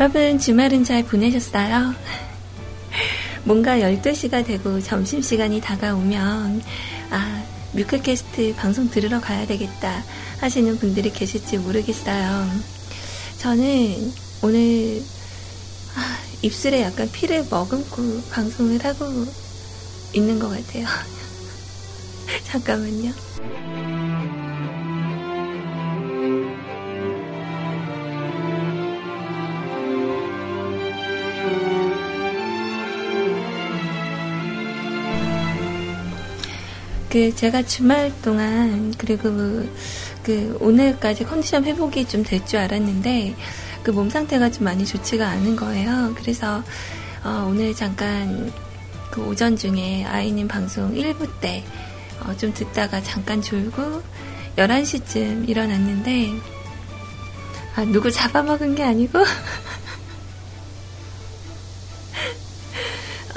여러분 주말은 잘 보내셨어요? 뭔가 12시가 되고 점심시간이 다가오면, 아, 뮤클캐스트 방송 들으러 가야 되겠다 하시는 분들이 계실지 모르겠어요. 저는 오늘, 아, 입술에 약간 피를 머금고 방송을 하고 있는 것 같아요. 잠깐만요. 그 제가 주말 동안 그리고 그 오늘까지 컨디션 회복이 좀 될 줄 알았는데 그 몸 상태가 좀 많이 좋지가 않은 거예요. 그래서 어 오늘 잠깐 그 오전 중에 아이님 방송 1부 때좀 어 듣다가 잠깐 졸고 11시쯤 일어났는데 아 누구 잡아먹은 게 아니고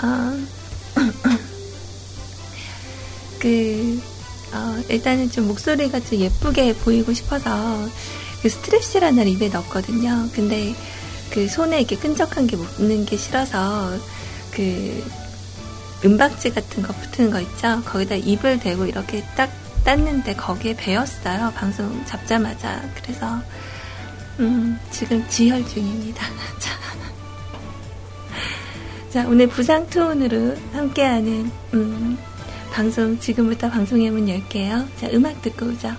어 그, 어, 일단은 좀 목소리가 좀 예쁘게 보이고 싶어서 그 스트랩시라는 입에 넣었거든요. 근데 그 손에 이렇게 끈적한 게 묻는 게 싫어서 그 은박지 같은 거 붙은 거 있죠? 거기다 입을 대고 이렇게 딱 땄는데 거기에 배었어요. 방송 잡자마자. 그래서, 음, 지금 지혈 중입니다. 자, 자 오늘 부상 투혼으로 함께하는, 음, 방송 지금부터 방송의 문 열게요. 자, 음악 듣고 오죠.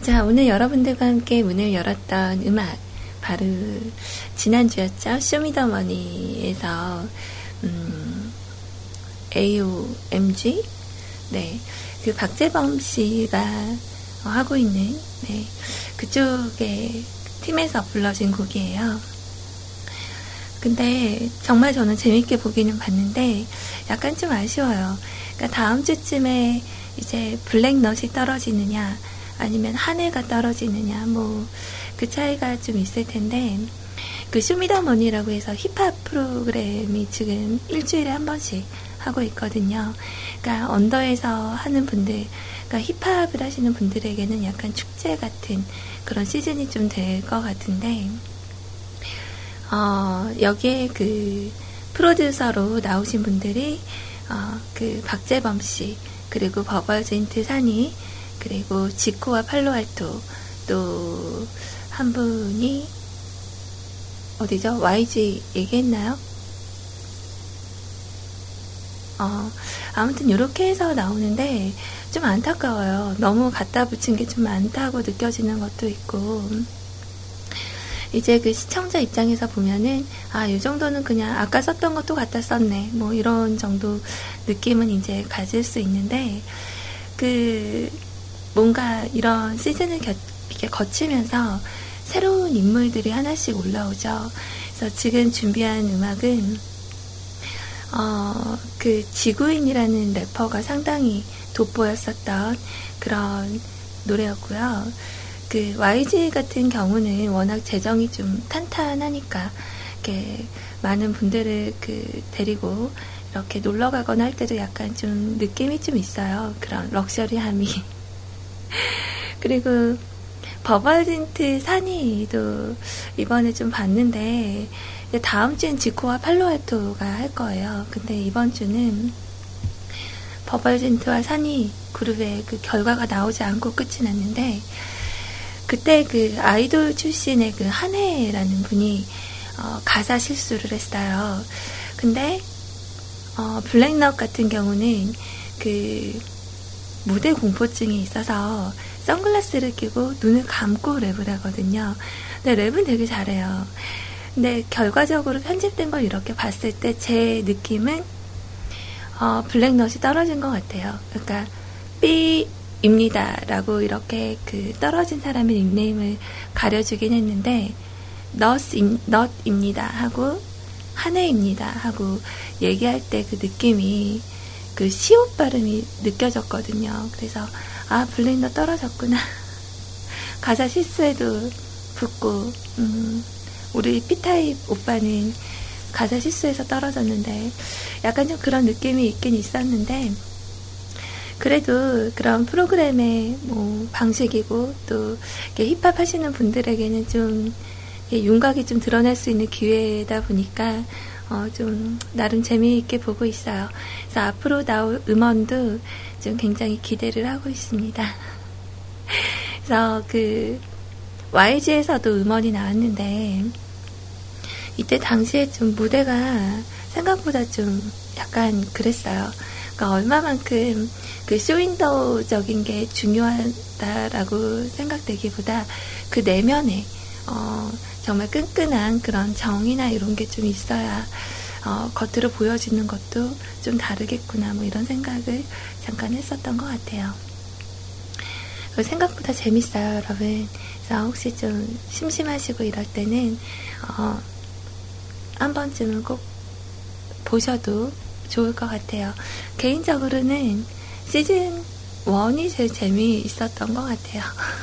자, 오늘 여러분들과 함께 문을 열었던 음악 바로 지난주였죠. 쇼미더머니에서 음, AOMG 네, 그 박재범 씨가 하고 있는 네, 그쪽의 팀에서 불러진 곡이에요. 근데 정말 저는 재밌게 보기는 봤는데 약간 좀 아쉬워요. 그러니까 다음 주쯤에 이제 블랙넛이 떨어지느냐 아니면 한 해가 떨어지느냐 뭐 그 차이가 좀 있을 텐데 그 쇼미더머니라고 해서 힙합 프로그램이 지금 일주일에 한 번씩 하고 있거든요. 그러니까 언더에서 하는 분들, 그러니까 힙합을 하시는 분들에게는 약간 축제 같은 그런 시즌이 좀 될 것 같은데, 어, 여기에 그 프로듀서로 나오신 분들이, 어, 그 박재범 씨, 그리고 버벌젠트 산이, 그리고 지코와 팔로알토, 또 한 분이 어디죠? YG 얘기했나요? 어, 아무튼 이렇게 해서 나오는데 좀 안타까워요. 너무 갖다 붙인 게 좀 많다고 느껴지는 것도 있고 이제 그 시청자 입장에서 보면은 아, 이 정도는 그냥 아까 썼던 것도 갖다 썼네. 뭐 이런 정도 느낌은 이제 가질 수 있는데 그 뭔가 이런 시즌을 겨, 이렇게 거치면서 새로운 인물들이 하나씩 올라오죠. 그래서 지금 준비한 음악은 어, 그 지구인이라는 래퍼가 상당히 돋보였었던 그런 노래였고요. 그 YG 같은 경우는 워낙 재정이 좀 탄탄하니까 이렇게 많은 분들을 그 데리고 이렇게 놀러 가거나 할 때도 약간 좀 느낌이 좀 있어요. 그런 럭셔리함이. 그리고 버벌진트 산이도 이번에 좀 봤는데 다음 주엔 지코와 팔로알토가 할 거예요. 근데 이번 주는 버벌젠트와 산이 그룹의 그 결과가 나오지 않고 끝이 났는데 그때 그 아이돌 출신의 그 한혜라는 분이 어, 가사 실수를 했어요. 근데 어, 블랙넛 같은 경우는 그 무대 공포증이 있어서 선글라스를 끼고 눈을 감고 랩을 하거든요. 근데 랩은 되게 잘해요. 근데 결과적으로 편집된 걸 이렇게 봤을 때 제 느낌은 어, 블랙넛이 떨어진 것 같아요. 그러니까 B입니다 라고 이렇게 그 떨어진 사람의 닉네임을 가려주긴 했는데 넛입니다 하고 한 해입니다 하고 얘기할 때 그 느낌이 그 시옷 발음이 느껴졌거든요. 그래서 아 블랙넛 떨어졌구나. 가사 실수에도 붙고 음, 우리 B타입 오빠는 가사 실수해서 떨어졌는데 약간 좀 그런 느낌이 있긴 있었는데 그래도 그런 프로그램의 뭐 방식이고 또 힙합 하시는 분들에게는 좀 윤곽이 좀 드러날 수 있는 기회다 보니까 어, 좀 나름 재미있게 보고 있어요. 그래서 앞으로 나올 음원도 좀 굉장히 기대를 하고 있습니다. 그래서 그 YG에서도 음원이 나왔는데 이때 당시에 좀 무대가 생각보다 좀 약간 그랬어요. 그러니까 얼마만큼 그 쇼윈도적인 게 중요하다라고 생각되기보다 그 내면에 어, 정말 끈끈한 그런 정이나 이런 게 좀 있어야 어, 겉으로 보여지는 것도 좀 다르겠구나 뭐 이런 생각을 잠깐 했었던 것 같아요. 생각보다 재밌어요, 여러분. 그래서 혹시 좀 심심하시고 이럴 때는 어, 한 번쯤은 꼭 보셔도 좋을 것 같아요. 개인적으로는 시즌 1이 제일 재미있었던 것 같아요.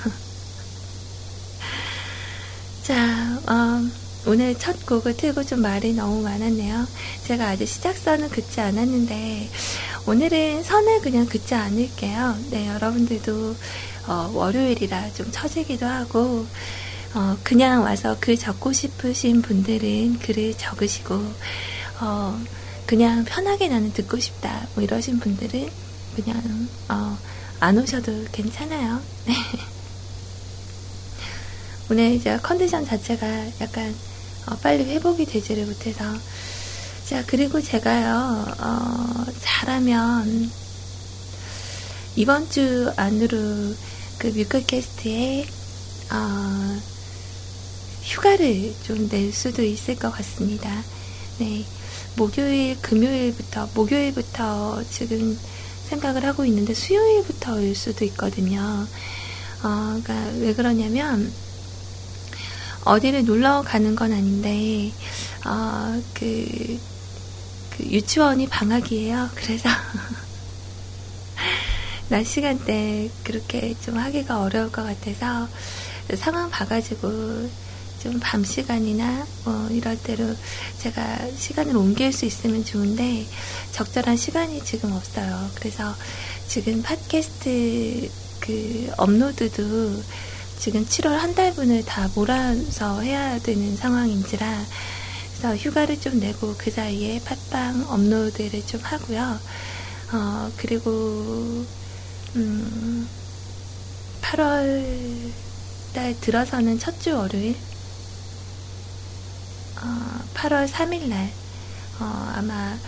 자, 어, 오늘 첫 곡을 틀고 좀 말이 너무 많았네요. 제가 아직 시작선은 긋지 않았는데, 오늘은 선을 그냥 긋지 않을게요. 네, 여러분들도 어, 월요일이라 좀 처지기도 하고, 어, 그냥 와서 글 적고 싶으신 분들은 글을 적으시고, 어, 그냥 편하게 나는 듣고 싶다, 뭐 이러신 분들은 그냥, 어, 안 오셔도 괜찮아요. 네. 오늘 이제 컨디션 자체가 약간 어, 빨리 회복이 되지를 못해서 자 그리고 제가요 어, 잘하면 이번 주 안으로 그 뮤클캐스트에 어, 휴가를 좀 낼 수도 있을 것 같습니다. 네 목요일 금요일부터 목요일부터 지금 생각을 하고 있는데 수요일부터일 수도 있거든요. 어, 그러니까 왜 그러냐면 어디를 놀러 가는 건 아닌데, 어, 그, 그 유치원이 방학이에요. 그래서, 낮 시간대 그렇게 좀 하기가 어려울 것 같아서, 상황 봐가지고, 좀 밤 시간이나, 뭐, 이럴 때로 제가 시간을 옮길 수 있으면 좋은데, 적절한 시간이 지금 없어요. 그래서 지금 팟캐스트 그 업로드도 지금 7월 한 달분을 다 몰아서 해야 되는 상황인지라 그래서 휴가를 좀 내고 그 사이에 팟빵 업로드를 좀 하고요. 어, 그리고 음, 8월 달 들어서는 첫 주 월요일 어, 8월 3일 날 어, 아마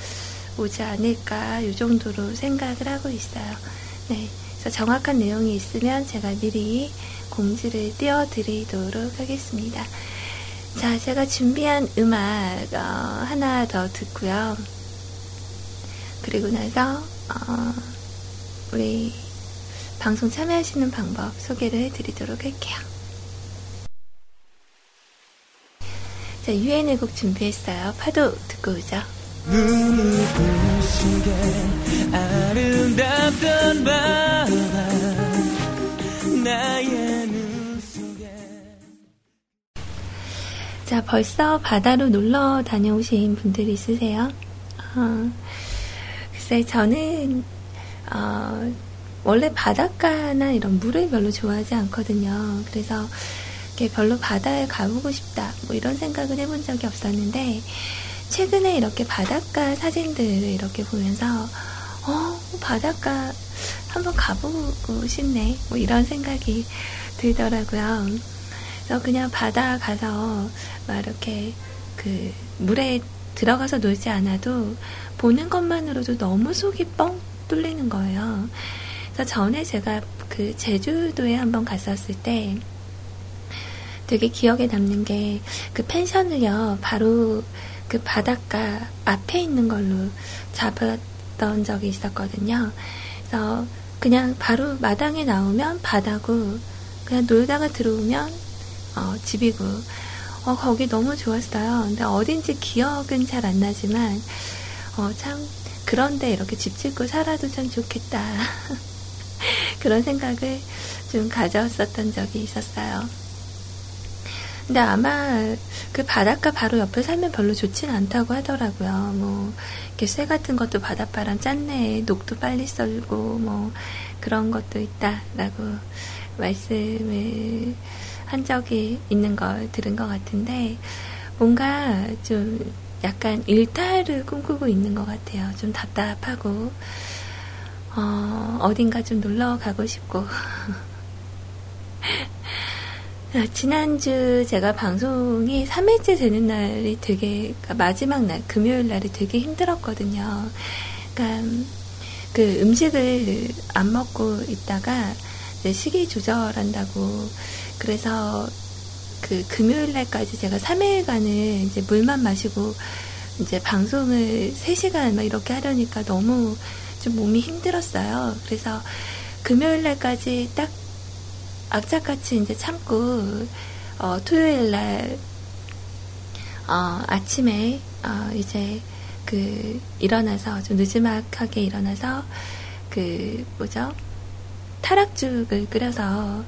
오지 않을까 이 정도로 생각을 하고 있어요. 네, 그래서 정확한 내용이 있으면 제가 미리 공지를 띄워드리도록 하겠습니다. 자, 제가 준비한 음악 어, 하나 더 듣고요. 그리고 나서 어, 우리 방송 참여하시는 방법 소개를 해드리도록 할게요. 자, 유엔의 곡 준비했어요. 파도 듣고 오죠. 눈이 부시게 아름답던 바다 자, 벌써 바다로 놀러 다녀오신 분들 있으세요? 어, 글쎄, 저는, 어, 원래 바닷가나 이런 물을 별로 좋아하지 않거든요. 그래서 이렇게 별로 바다에 가보고 싶다 뭐 이런 생각을 해본 적이 없었는데 최근에 이렇게 바닷가 사진들을 이렇게 보면서 어 바닷가 한번 가보고 싶네 뭐 이런 생각이 들더라고요. 그래서 그냥 바다 가서 막 이렇게 그 물에 들어가서 놀지 않아도 보는 것만으로도 너무 속이 뻥 뚫리는 거예요. 그래서 전에 제가 그 제주도에 한번 갔었을 때 되게 기억에 남는 게 그 펜션을요, 바로 그 바닷가 앞에 있는 걸로 잡았던 적이 있었거든요. 그래서 그냥 바로 마당에 나오면 바다고, 그냥 놀다가 들어오면 어, 집이고, 어, 거기 너무 좋았어요. 근데 어딘지 기억은 잘 안 나지만, 어, 참, 그런데 이렇게 집 짓고 살아도 참 좋겠다. 그런 생각을 좀 가졌었던 적이 있었어요. 근데 아마 그 바닷가 바로 옆에 살면 별로 좋진 않다고 하더라고요. 뭐, 이렇게 쇠 같은 것도 바닷바람 짠내, 녹도 빨리 썰고, 뭐, 그런 것도 있다라고 말씀을 한 적이 있는 걸 들은 것 같은데, 뭔가 좀 약간 일탈을 꿈꾸고 있는 것 같아요. 좀 답답하고, 어, 어딘가 좀 놀러 가고 싶고. 아, 지난주 제가 방송이 3일째 되는 날이 되게, 그러니까 마지막 날, 금요일 날이 되게 힘들었거든요. 그러니까 그 음식을 안 먹고 있다가 식이 조절한다고 그래서 그 금요일 날까지 제가 3일간을 이제 물만 마시고 이제 방송을 3시간 막 이렇게 하려니까 너무 좀 몸이 힘들었어요. 그래서 금요일 날까지 딱 악착같이 이제 참고 어, 토요일 날 어, 아침에 어, 이제 그 일어나서 좀 늦지막하게 일어나서 그 뭐죠 타락죽을 끓여서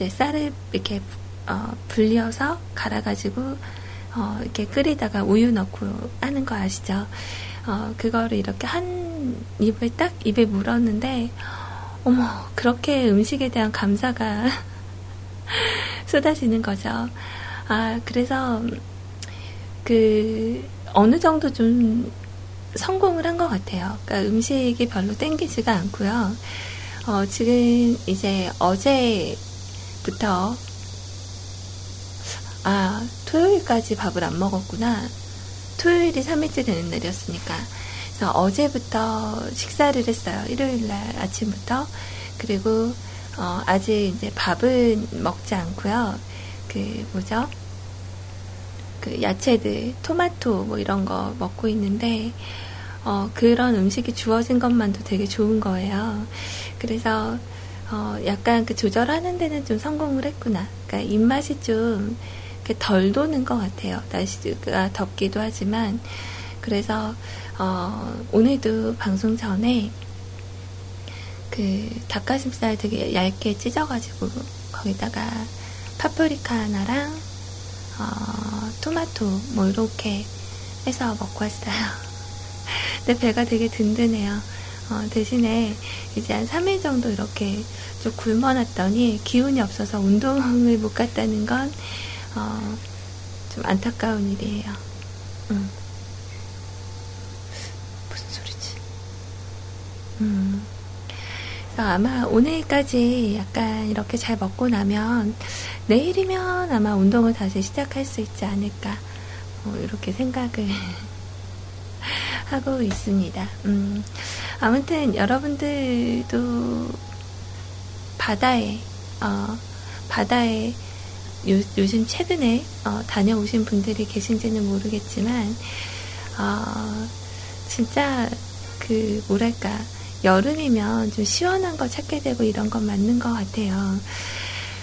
이제 쌀을 이렇게 어, 불려서 갈아가지고 어, 이렇게 끓이다가 우유 넣고 하는 거 아시죠? 어, 그거를 이렇게 한 입을 딱 입에 물었는데 어머, 그렇게 음식에 대한 감사가 쏟아지는 거죠. 아, 그래서, 그, 어느 정도 좀 성공을 한 것 같아요. 그러니까 음식이 별로 땡기지가 않고요. 어, 지금 이제 어제 부터, 아, 토요일까지 밥을 안 먹었구나. 토요일이 3일째 되는 날이었으니까. 그래서 어제부터 식사를 했어요. 일요일 날 아침부터. 그리고 어, 아직 이제 밥은 먹지 않고요. 그 뭐죠? 그 야채들, 토마토 뭐 이런 거 먹고 있는데 어, 그런 음식이 주어진 것만도 되게 좋은 거예요. 그래서 어, 약간 그 조절하는 데는 좀 성공을 했구나. 그러니까 입맛이 좀 덜 도는 것 같아요. 날씨가 덥기도 하지만 그래서 어, 오늘도 방송 전에 그 닭가슴살 되게 얇게 찢어가지고 거기다가 파프리카 하나랑 어, 토마토 뭐 이렇게 해서 먹고 왔어요. 근데 배가 되게 든든해요. 어, 대신에 이제 한 3일 정도 이렇게 좀 굶어놨더니 기운이 없어서 운동을 못 갔다는 건, 어, 좀 안타까운 일이에요. 음. 음. 아마 오늘까지 약간 이렇게 잘 먹고 나면 내일이면 아마 운동을 다시 시작할 수 있지 않을까 뭐 이렇게 생각을 하고 있습니다. 음, 아무튼 여러분들도 바다에 어, 바다에 요, 요즘 최근에 어, 다녀오신 분들이 계신지는 모르겠지만 어, 진짜 그 뭐랄까 여름이면 좀 시원한 거 찾게 되고 이런 건 맞는 것 같아요.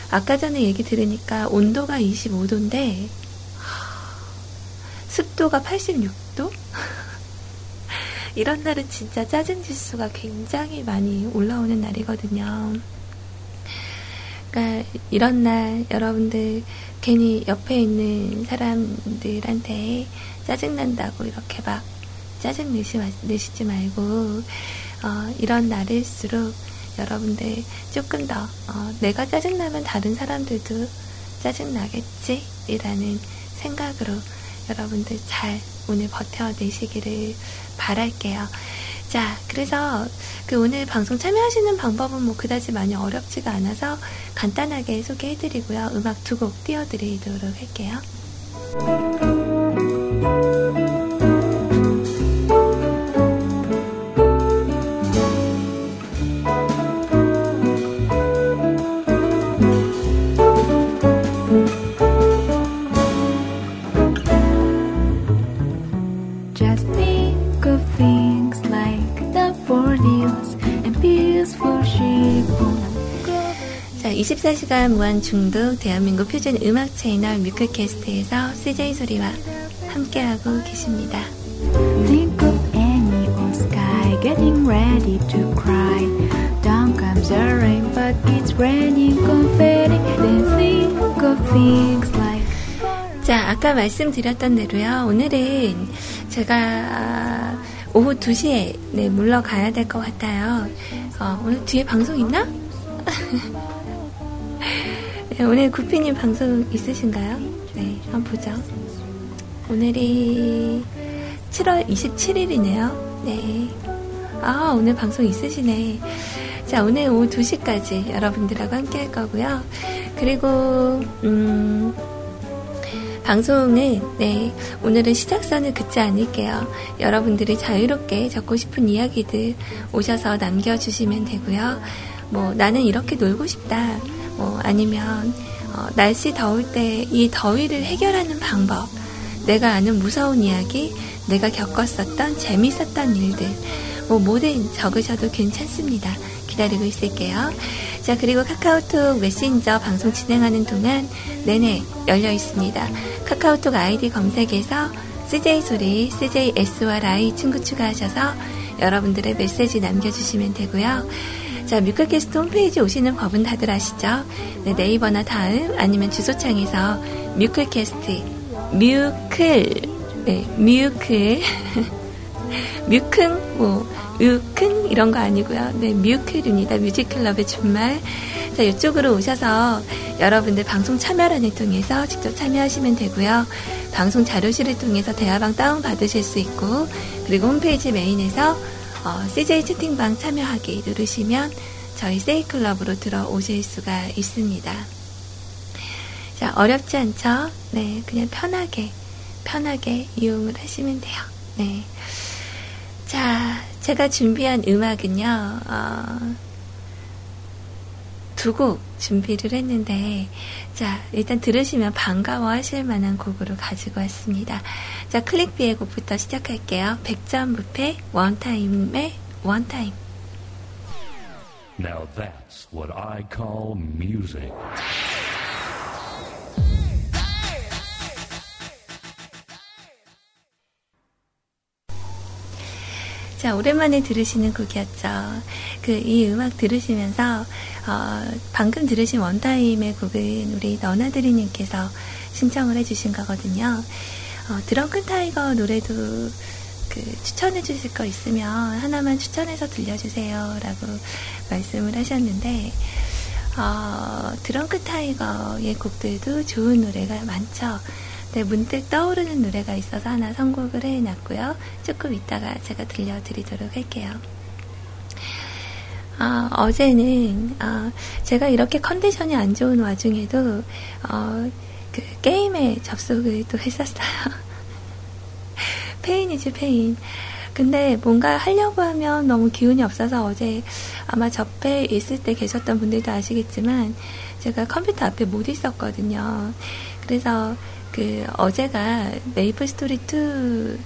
아까 전에 얘기 들으니까 온도가 25도인데 습도가 86도? 이런 날은 진짜 짜증 지수가 굉장히 많이 올라오는 날이거든요. 그러니까 이런 날 여러분들 괜히 옆에 있는 사람들한테 짜증난다고 이렇게 막 짜증 내시, 내시지 말고 어, 이런 날일수록 여러분들 조금 더 어, 내가 짜증나면 다른 사람들도 짜증나겠지? 이라는 생각으로 여러분들 잘 오늘 버텨내시기를 바랄게요. 자, 그래서 그 오늘 방송 참여하시는 방법은 뭐 그다지 많이 어렵지가 않아서 간단하게 소개해드리고요. 음악 두 곡 띄워드리도록 할게요. 24시간 무한 중독 대한민국 표준 음악 채널 뮤클캐스트에서 CJ 소리와 함께하고 계십니다. Think of Annie or sky getting ready to cry. Down comes the rain, but it's raining confetti. Then think of things like. 자, 아까 말씀드렸던 대로요. 오늘은 제가 오후 2시에 네, 물러가야 될 것 같아요. 어, 오늘 뒤에 방송 있나? 네, 오늘 구피님 방송 있으신가요? 네, 한번 보죠. 오늘이 7월 27일이네요. 네. 아, 오늘 방송 있으시네. 자, 오늘 오후 2시까지 여러분들하고 함께 할 거고요. 그리고, 음, 방송은 네 오늘은 시작선을 긋지 않을게요. 여러분들이 자유롭게 적고 싶은 이야기들 오셔서 남겨주시면 되고요. 뭐 나는 이렇게 놀고 싶다. 뭐 아니면 어, 날씨 더울 때 이 더위를 해결하는 방법. 내가 아는 무서운 이야기, 내가 겪었었던 재밌었던 일들. 뭐 뭐든 적으셔도 괜찮습니다. 기다리고 있을게요. 자, 그리고 카카오톡 메신저 방송 진행하는 동안 내내 열려 있습니다. 카카오톡 아이디 검색에서 CJ 소리, CJ SYI 친구 추가하셔서 여러분들의 메시지 남겨주시면 되고요. 자, 뮤클캐스트 홈페이지 오시는 법은 다들 아시죠? 네, 네이버나 다음 아니면 주소창에서 뮤클캐스트, 뮤클, 네, 뮤클, 뮤큰, 뭐, 으큰 이런 거 아니고요. 네, 뮤클입니다. 뮤직클럽의 준말. 자, 이쪽으로 오셔서 여러분들 방송 참여란을 통해서 직접 참여하시면 되고요. 방송 자료실을 통해서 대화방 다운 받으실 수 있고, 그리고 홈페이지 메인에서 어, CJ 채팅방 참여하기 누르시면 저희 세이클럽으로 들어오실 수가 있습니다. 자, 어렵지 않죠? 네, 그냥 편하게, 편하게 이용을 하시면 돼요. 네. 자, 제가 준비한 음악은요, 어, 두 곡 준비를 했는데, 자, 일단 들으시면 반가워 하실 만한 곡으로 가지고 왔습니다. 자, 클릭비의 곡부터 시작할게요. 백점 부패, 원타임의 원타임. Now that's what I call music. 자, 오랜만에 들으시는 곡이었죠. 그, 이 음악 들으시면서, 어, 방금 들으신 원타임의 곡은 우리 너나드리님께서 신청을 해주신 거거든요. 어, 드렁큰 타이거 노래도 그 추천해 주실 거 있으면 하나만 추천해서 들려주세요. 라고 말씀을 하셨는데, 어, 드렁큰 타이거의 곡들도 좋은 노래가 많죠. 네, 문득 떠오르는 노래가 있어서 하나 선곡을 해놨고요. 조금 이따가 제가 들려드리도록 할게요. 어, 어제는 어, 제가 이렇게 컨디션이 안 좋은 와중에도 어, 그 게임에 접속을 또 했었어요. 폐인이지 폐인. 근데 뭔가 하려고 하면 너무 기운이 없어서 어제 아마 접속해 있을 때 계셨던 분들도 아시겠지만 제가 컴퓨터 앞에 못 있었거든요. 그래서 그 어제가 메이플 스토리 2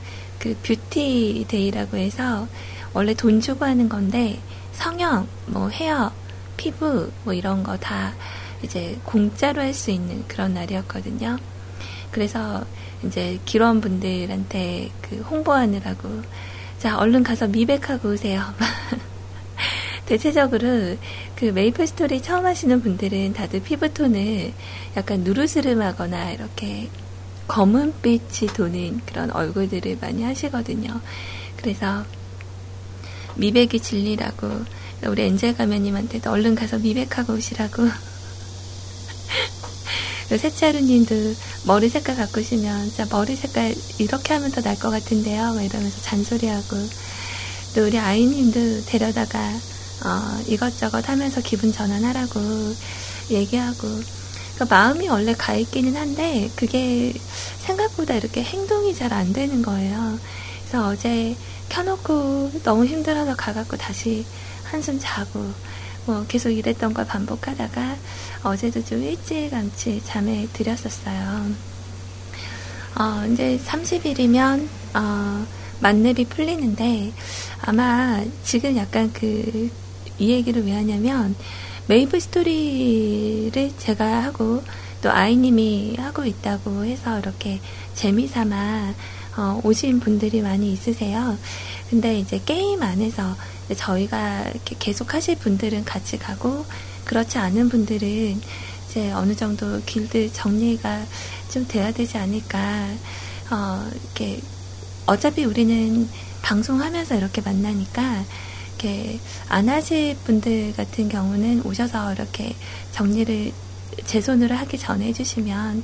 그 Beauty Day라고 해서 원래 돈 주고 하는 건데 성형, 뭐 헤어, 피부 뭐 이런 거 다 이제 공짜로 할 수 있는 그런 날이었거든요. 그래서 이제 길드원분들한테 그 홍보하느라고 자 얼른 가서 미백하고 오세요. 대체적으로 그 메이플 스토리 처음 하시는 분들은 다들 피부톤을 약간 누르스름하거나 이렇게 검은빛이 도는 그런 얼굴들을 많이 하시거든요. 그래서 미백이 진리라고 우리 엔젤 가면님한테도 얼른 가서 미백하고 오시라고 세차루님도 머리 색깔 바꾸시면, 자, 머리 색깔 이렇게 하면 더 나을 것 같은데요. 막 이러면서 잔소리하고. 또 우리 아이님도 데려다가, 어, 이것저것 하면서 기분 전환하라고 얘기하고. 그 마음이 원래 가 있기는 한데, 그게 생각보다 이렇게 행동이 잘 안 되는 거예요. 그래서 어제 켜놓고 너무 힘들어서 가갖고 다시 한숨 자고, 뭐 계속 이랬던 걸 반복하다가 어제도 좀 일찌감치 잠에 들였었어요. 어, 이제 30일이면 어, 만렙이 풀리는데 아마 지금 약간 그 이 얘기를 왜 하냐면 메이플 스토리를 제가 하고 또 아이님이 하고 있다고 해서 이렇게 재미삼아 어, 오신 분들이 많이 있으세요. 근데 이제 게임 안에서 저희가 계속 하실 분들은 같이 가고 그렇지 않은 분들은 이제 어느 정도 길드 정리가 좀 돼야 되지 않을까. 어, 이렇게 어차피 우리는 방송하면서 이렇게 만나니까 이렇게 안 하실 분들 같은 경우는 오셔서 이렇게 정리를 제 손으로 하기 전에 해주시면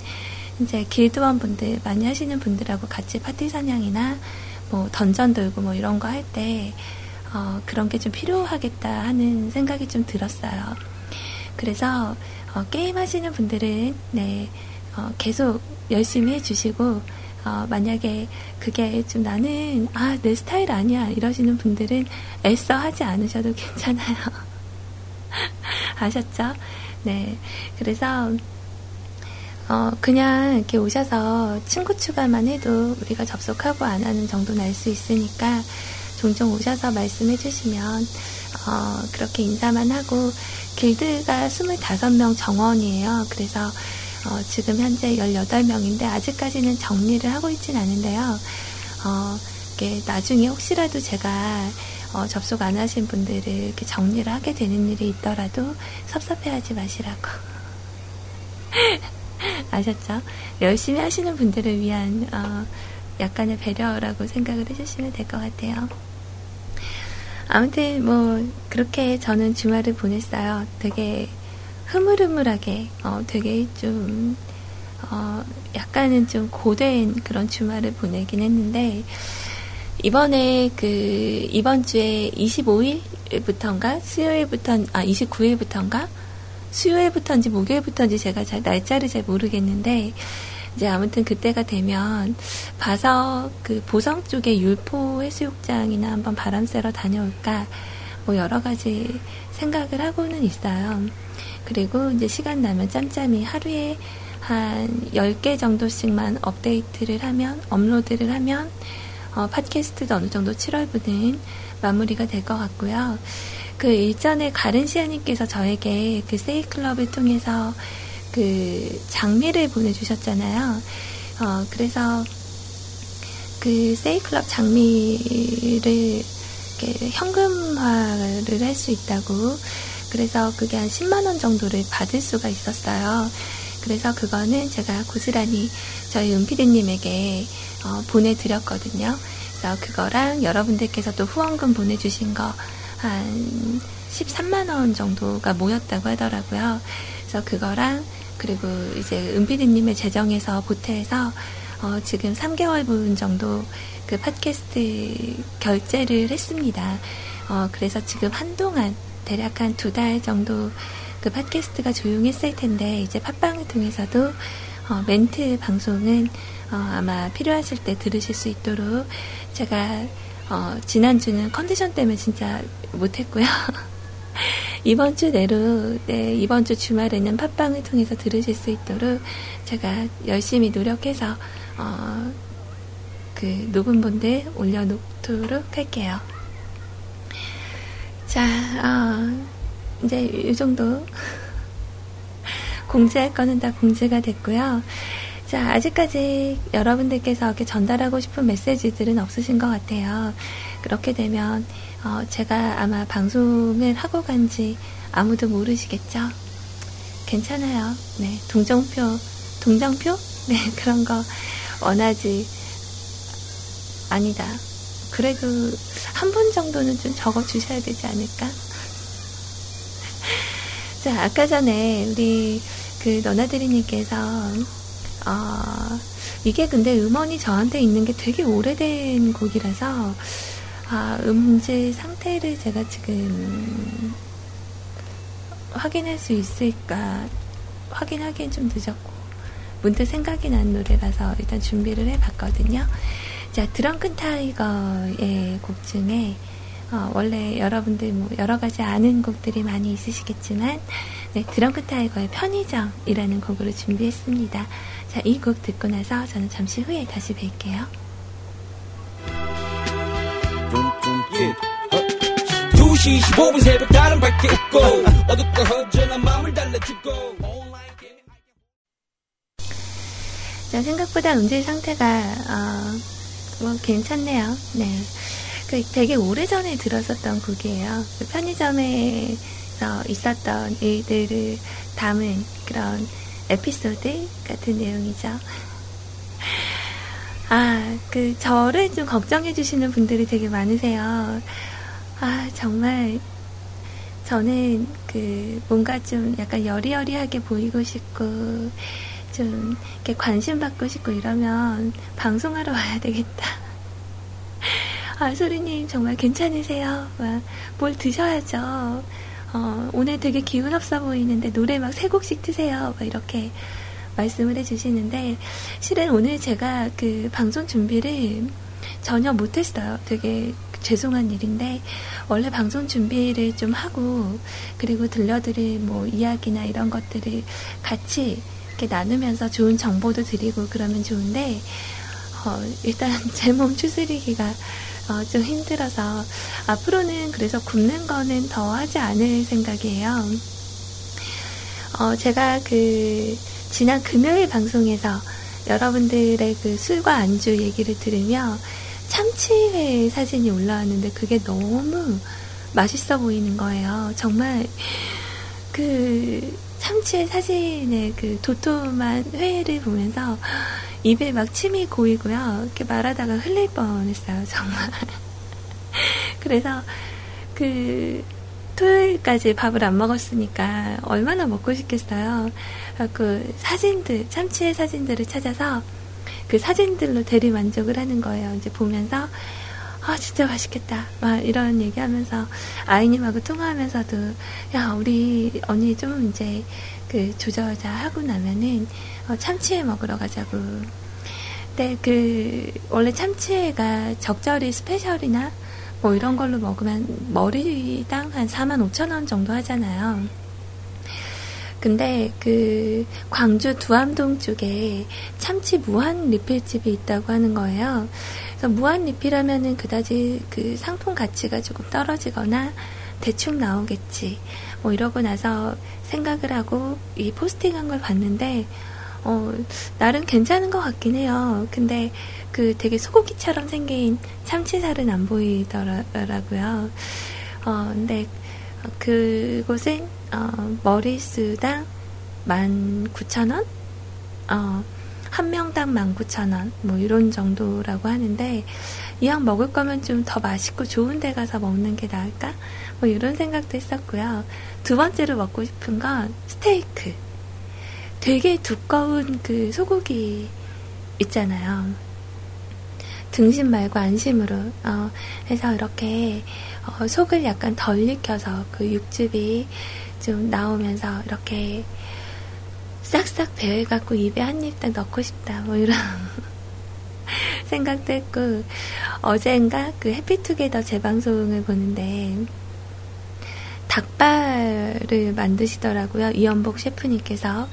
이제 길드원 분들 많이 하시는 분들하고 같이 파티 사냥이나 뭐 던전 돌고 뭐 이런 거 할 때 어, 그런 게 좀 필요하겠다 하는 생각이 좀 들었어요. 그래서 어, 게임 하시는 분들은 네, 어, 계속 열심히 해주시고 어, 만약에 그게 좀 나는 아 내 스타일 아니야 이러시는 분들은 애써 하지 않으셔도 괜찮아요. 아셨죠? 네, 그래서 어, 그냥 이렇게 오셔서 친구 추가만 해도 우리가 접속하고 안 하는 정도는 알 수 있으니까 종종 오셔서 말씀해 주시면 어, 그렇게 인사만 하고 길드가 25명 정원이에요. 그래서 어, 지금 현재 18명인데 아직까지는 정리를 하고 있진 않은데요. 어, 이게 나중에 혹시라도 제가 어, 접속 안 하신 분들을 이렇게 정리를 하게 되는 일이 있더라도 섭섭해하지 마시라고. 아셨죠? 열심히 하시는 분들을 위한 어, 약간의 배려라고 생각을 해주시면 될 것 같아요. 아무튼 뭐 그렇게 저는 주말을 보냈어요. 되게 흐물흐물하게 어, 되게 좀 어, 약간은 좀 고된 그런 주말을 보내긴 했는데 이번에 그 이번 주에 25일부터인가 수요일부터 아 29일부터인가 수요일부터인지 목요일부터인지 제가 잘 날짜를 잘 모르겠는데 이제 아무튼 그때가 되면 봐서 그 보성 쪽에 율포 해수욕장이나 한번 바람 쐬러 다녀올까 뭐 여러 가지 생각을 하고는 있어요. 그리고 이제 시간 나면 짬짬이 하루에 한 10개 정도씩만 업데이트를 하면, 업로드를 하면, 어, 팟캐스트도 어느 정도 7월부는 마무리가 될 것 같고요. 그 일전에 가른 시아님께서 저에게 그 세이클럽을 통해서 그 장미를 보내주셨잖아요. 어, 그래서 그 세이클럽 장미를 현금화를 할 수 있다고 그래서 그게 한 10만원 정도를 받을 수가 있었어요. 그래서 그거는 제가 고스란히 저희 은피디님에게 어, 보내드렸거든요. 그래서 그거랑 여러분들께서도 후원금 보내주신 거 한 13만원 정도가 모였다고 하더라고요. 그래서 그거랑 그리고 이제 은피디님의 재정에서 보태서 어, 지금 3개월분 정도 그 팟캐스트 결제를 했습니다. 어, 그래서 지금 한동안 대략 한 두 달 정도 그 팟캐스트가 조용했을 텐데 이제 팟빵을 통해서도 어, 멘트 방송은 어, 아마 필요하실 때 들으실 수 있도록 제가 어, 지난주는 컨디션 때문에 진짜 못했고요. 이번 주 내로, 네, 이번 주 주말에는 팟빵을 통해서 들으실 수 있도록 제가 열심히 노력해서, 어, 그 녹음본들 올려놓도록 할게요. 자, 어, 이제 이 정도. 공지할 거는 다 공지가 됐고요. 자, 아직까지 여러분들께서 이렇게 전달하고 싶은 메시지들은 없으신 것 같아요. 그렇게 되면 어, 제가 아마 방송을 하고 간지 아무도 모르시겠죠? 괜찮아요. 네, 동정표, 동정표? 네, 그런 거 원하지. 아니다. 그래도 한 분 정도는 좀 적어 주셔야 되지 않을까? 자, 아까 전에 우리 그그 너나들이님께서 어, 이게 근데 음원이 저한테 있는 게 되게 오래된 곡이라서 아, 음질 상태를 제가 지금 확인할 수 있을까 확인하기엔 좀 늦었고 문득 생각이 난 노래라서 일단 준비를 해봤거든요. 자, 드렁큰 타이거의 곡 중에 어, 원래 여러분들 뭐 여러 가지 아는 곡들이 많이 있으시겠지만 네, 드렁큰 타이거의 편의점이라는 곡으로 준비했습니다. 자, 이 곡 듣고 나서 저는 잠시 후에 다시 뵐게요. 2시 15분 새벽 다른 밝게 웃고 어둡고 허전한 마음을 달래주고 자, 생각보다 음질 상태가 어, 뭐 괜찮네요. 네. 그 되게 오래전에 들었었던 곡이에요. 그 편의점에 서 있었던 일들을 담은 그런 에피소드 같은 내용이죠. 아, 그, 저를 좀 걱정해주시는 분들이 되게 많으세요. 아, 정말, 저는 그, 뭔가 좀 약간 여리여리하게 보이고 싶고, 좀, 이렇게 관심 받고 싶고 이러면, 방송하러 와야 되겠다. 아, 소리님, 정말 괜찮으세요? 와, 뭘 드셔야죠. 어, 오늘 되게 기운 없어 보이는데 노래 막 세 곡씩 트세요. 이렇게 말씀을 해주시는데 실은 오늘 제가 그 방송 준비를 전혀 못했어요. 되게 죄송한 일인데 원래 방송 준비를 좀 하고 그리고 들려드릴 뭐 이야기나 이런 것들을 같이 이렇게 나누면서 좋은 정보도 드리고 그러면 좋은데 어, 일단 제 몸 추스리기가 어, 좀 힘들어서 앞으로는 그래서 굽는 거는 더 하지 않을 생각이에요. 어, 제가 그 지난 금요일 방송에서 여러분들의 그 술과 안주 얘기를 들으며 참치회 사진이 올라왔는데 그게 너무 맛있어 보이는 거예요. 정말 그 참치의 사진의 그 도톰한 회를 보면서 입에 막 침이 고이고요. 이렇게 말하다가 흘릴 뻔했어요, 정말. 그래서 그 토요일까지 밥을 안 먹었으니까 얼마나 먹고 싶겠어요. 그 사진들, 참치의 사진들을 찾아서 그 사진들로 대리 만족을 하는 거예요. 이제 보면서 아 진짜 맛있겠다 막 이런 얘기하면서 아이님하고 통화하면서도 야 우리 언니 좀 이제 그 조자자 하고 나면은 어, 참치회 먹으러 가자고. 근데 그 원래 참치회가 적절히 스페셜이나 뭐 이런 걸로 먹으면 머리당 한 4만 5천 원 정도 하잖아요. 근데 그 광주 두암동 쪽에 참치 무한 리필집이 있다고 하는 거예요. 그래서 무한 리필하면은 그다지 그 상품 가치가 조금 떨어지거나 대충 나오겠지. 뭐 이러고 나서 생각을 하고 이 포스팅한 걸 봤는데 어, 나름 괜찮은 것 같긴 해요. 근데 그 되게 소고기처럼 생긴 참치살은 안 보이더라고요. 어, 근데 그곳은 어, 머리수당 19,000원? 어, 한 명당 19,000원, 뭐 이런 정도라고 하는데, 이왕 먹을 거면 좀 더 맛있고 좋은 데 가서 먹는 게 나을까? 뭐 이런 생각도 했었고요. 두 번째로 먹고 싶은 건 스테이크. 되게 두꺼운 그 소고기 있잖아요. 등심 말고 안심으로 어, 해서 이렇게 어, 속을 약간 덜 익혀서 그 육즙이 좀 나오면서 이렇게 싹싹 배어갖고 입에 한 입 딱 넣고 싶다 뭐 이런 생각도 했고 어젠가 그 해피투게더 재방송을 보는데 닭발을 만드시더라고요 이연복 셰프님께서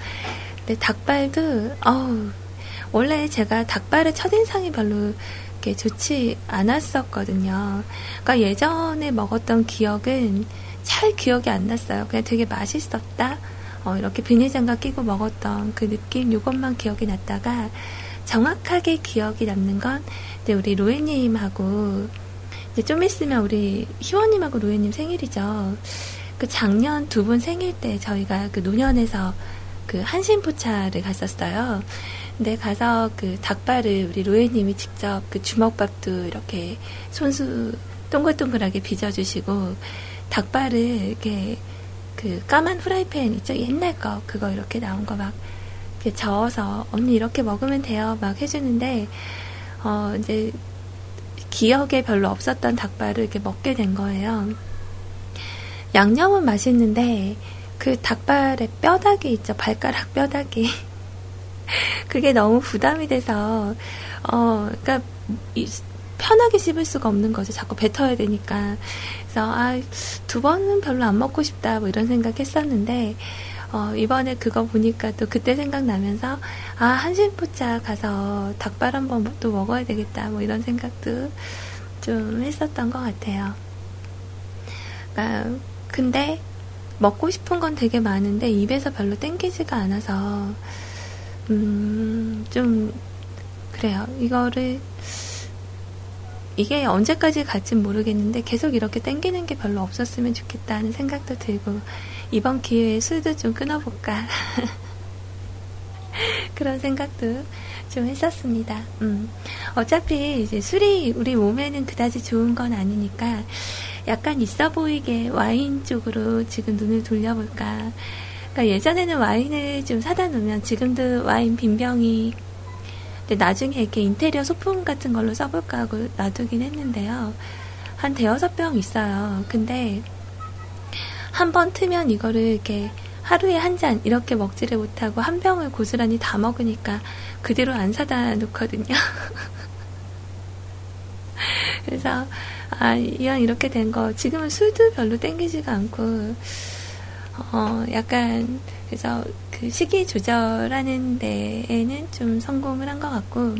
근데 닭발도 어우 원래 제가 닭발의 첫인상이 별로 이렇게 좋지 않았었거든요. 그러니까 예전에 먹었던 기억은 잘 기억이 안 났어요. 그냥 되게 맛있었다. 어, 이렇게 비닐장갑 끼고 먹었던 그 느낌, 이것만 기억이 났다가 정확하게 기억이 남는 건 이제 우리 로에님하고 이제 좀 있으면 우리 희원님하고 로에님 생일이죠. 그 작년 두 분 생일 때 저희가 그 노년에서 그 한신포차를 갔었어요. 근데 가서 그 닭발을 우리 로에님이 직접 그 주먹밥도 이렇게 손수 동글동글하게 빚어주시고 닭발을 이렇게 그 까만 프라이팬 있죠? 옛날 거, 그거 이렇게 나온 거 막, 이렇게 저어서, 언니 이렇게 먹으면 돼요. 막 해주는데, 어, 이제, 기억에 별로 없었던 닭발을 이렇게 먹게 된 거예요. 양념은 맛있는데, 그 닭발의 뼈다귀 있죠? 발가락 뼈다귀. 그게 너무 부담이 돼서, 어, 그니까, 편하게 씹을 수가 없는 거죠. 자꾸 뱉어야 되니까. 그래서, 아, 두 번은 별로 안 먹고 싶다, 뭐 이런 생각 했었는데, 어, 이번에 그거 보니까 또 그때 생각나면서, 아, 한신포차 가서 닭발 한번 또 먹어야 되겠다, 뭐 이런 생각도 좀 했었던 것 같아요. 그 근데, 먹고 싶은 건 되게 많은데, 입에서 별로 땡기지가 않아서, 음, 좀, 그래요. 이거를, 이게 언제까지 갈진 모르겠는데 계속 이렇게 땡기는 게 별로 없었으면 좋겠다는 생각도 들고 이번 기회에 술도 좀 끊어볼까 그런 생각도 좀 했었습니다. 음. 어차피 이제 술이 우리 몸에는 그다지 좋은 건 아니니까 약간 있어 보이게 와인 쪽으로 지금 눈을 돌려볼까. 그러니까 예전에는 와인을 좀 사다 놓으면 지금도 와인 빈병이 근데 나중에 이렇게 인테리어 소품 같은 걸로 써볼까 하고 놔두긴 했는데요. 한 대여섯 병 있어요. 근데 한 번 트면 이거를 이렇게 하루에 한 잔 이렇게 먹지를 못하고 한 병을 고스란히 다 먹으니까 그대로 안 사다 놓거든요. 그래서 아 이왕 이렇게 된 거 지금은 술도 별로 땡기지가 않고 어 약간 그래서 그 시기 조절하는 데에는 좀 성공을 한 것 같고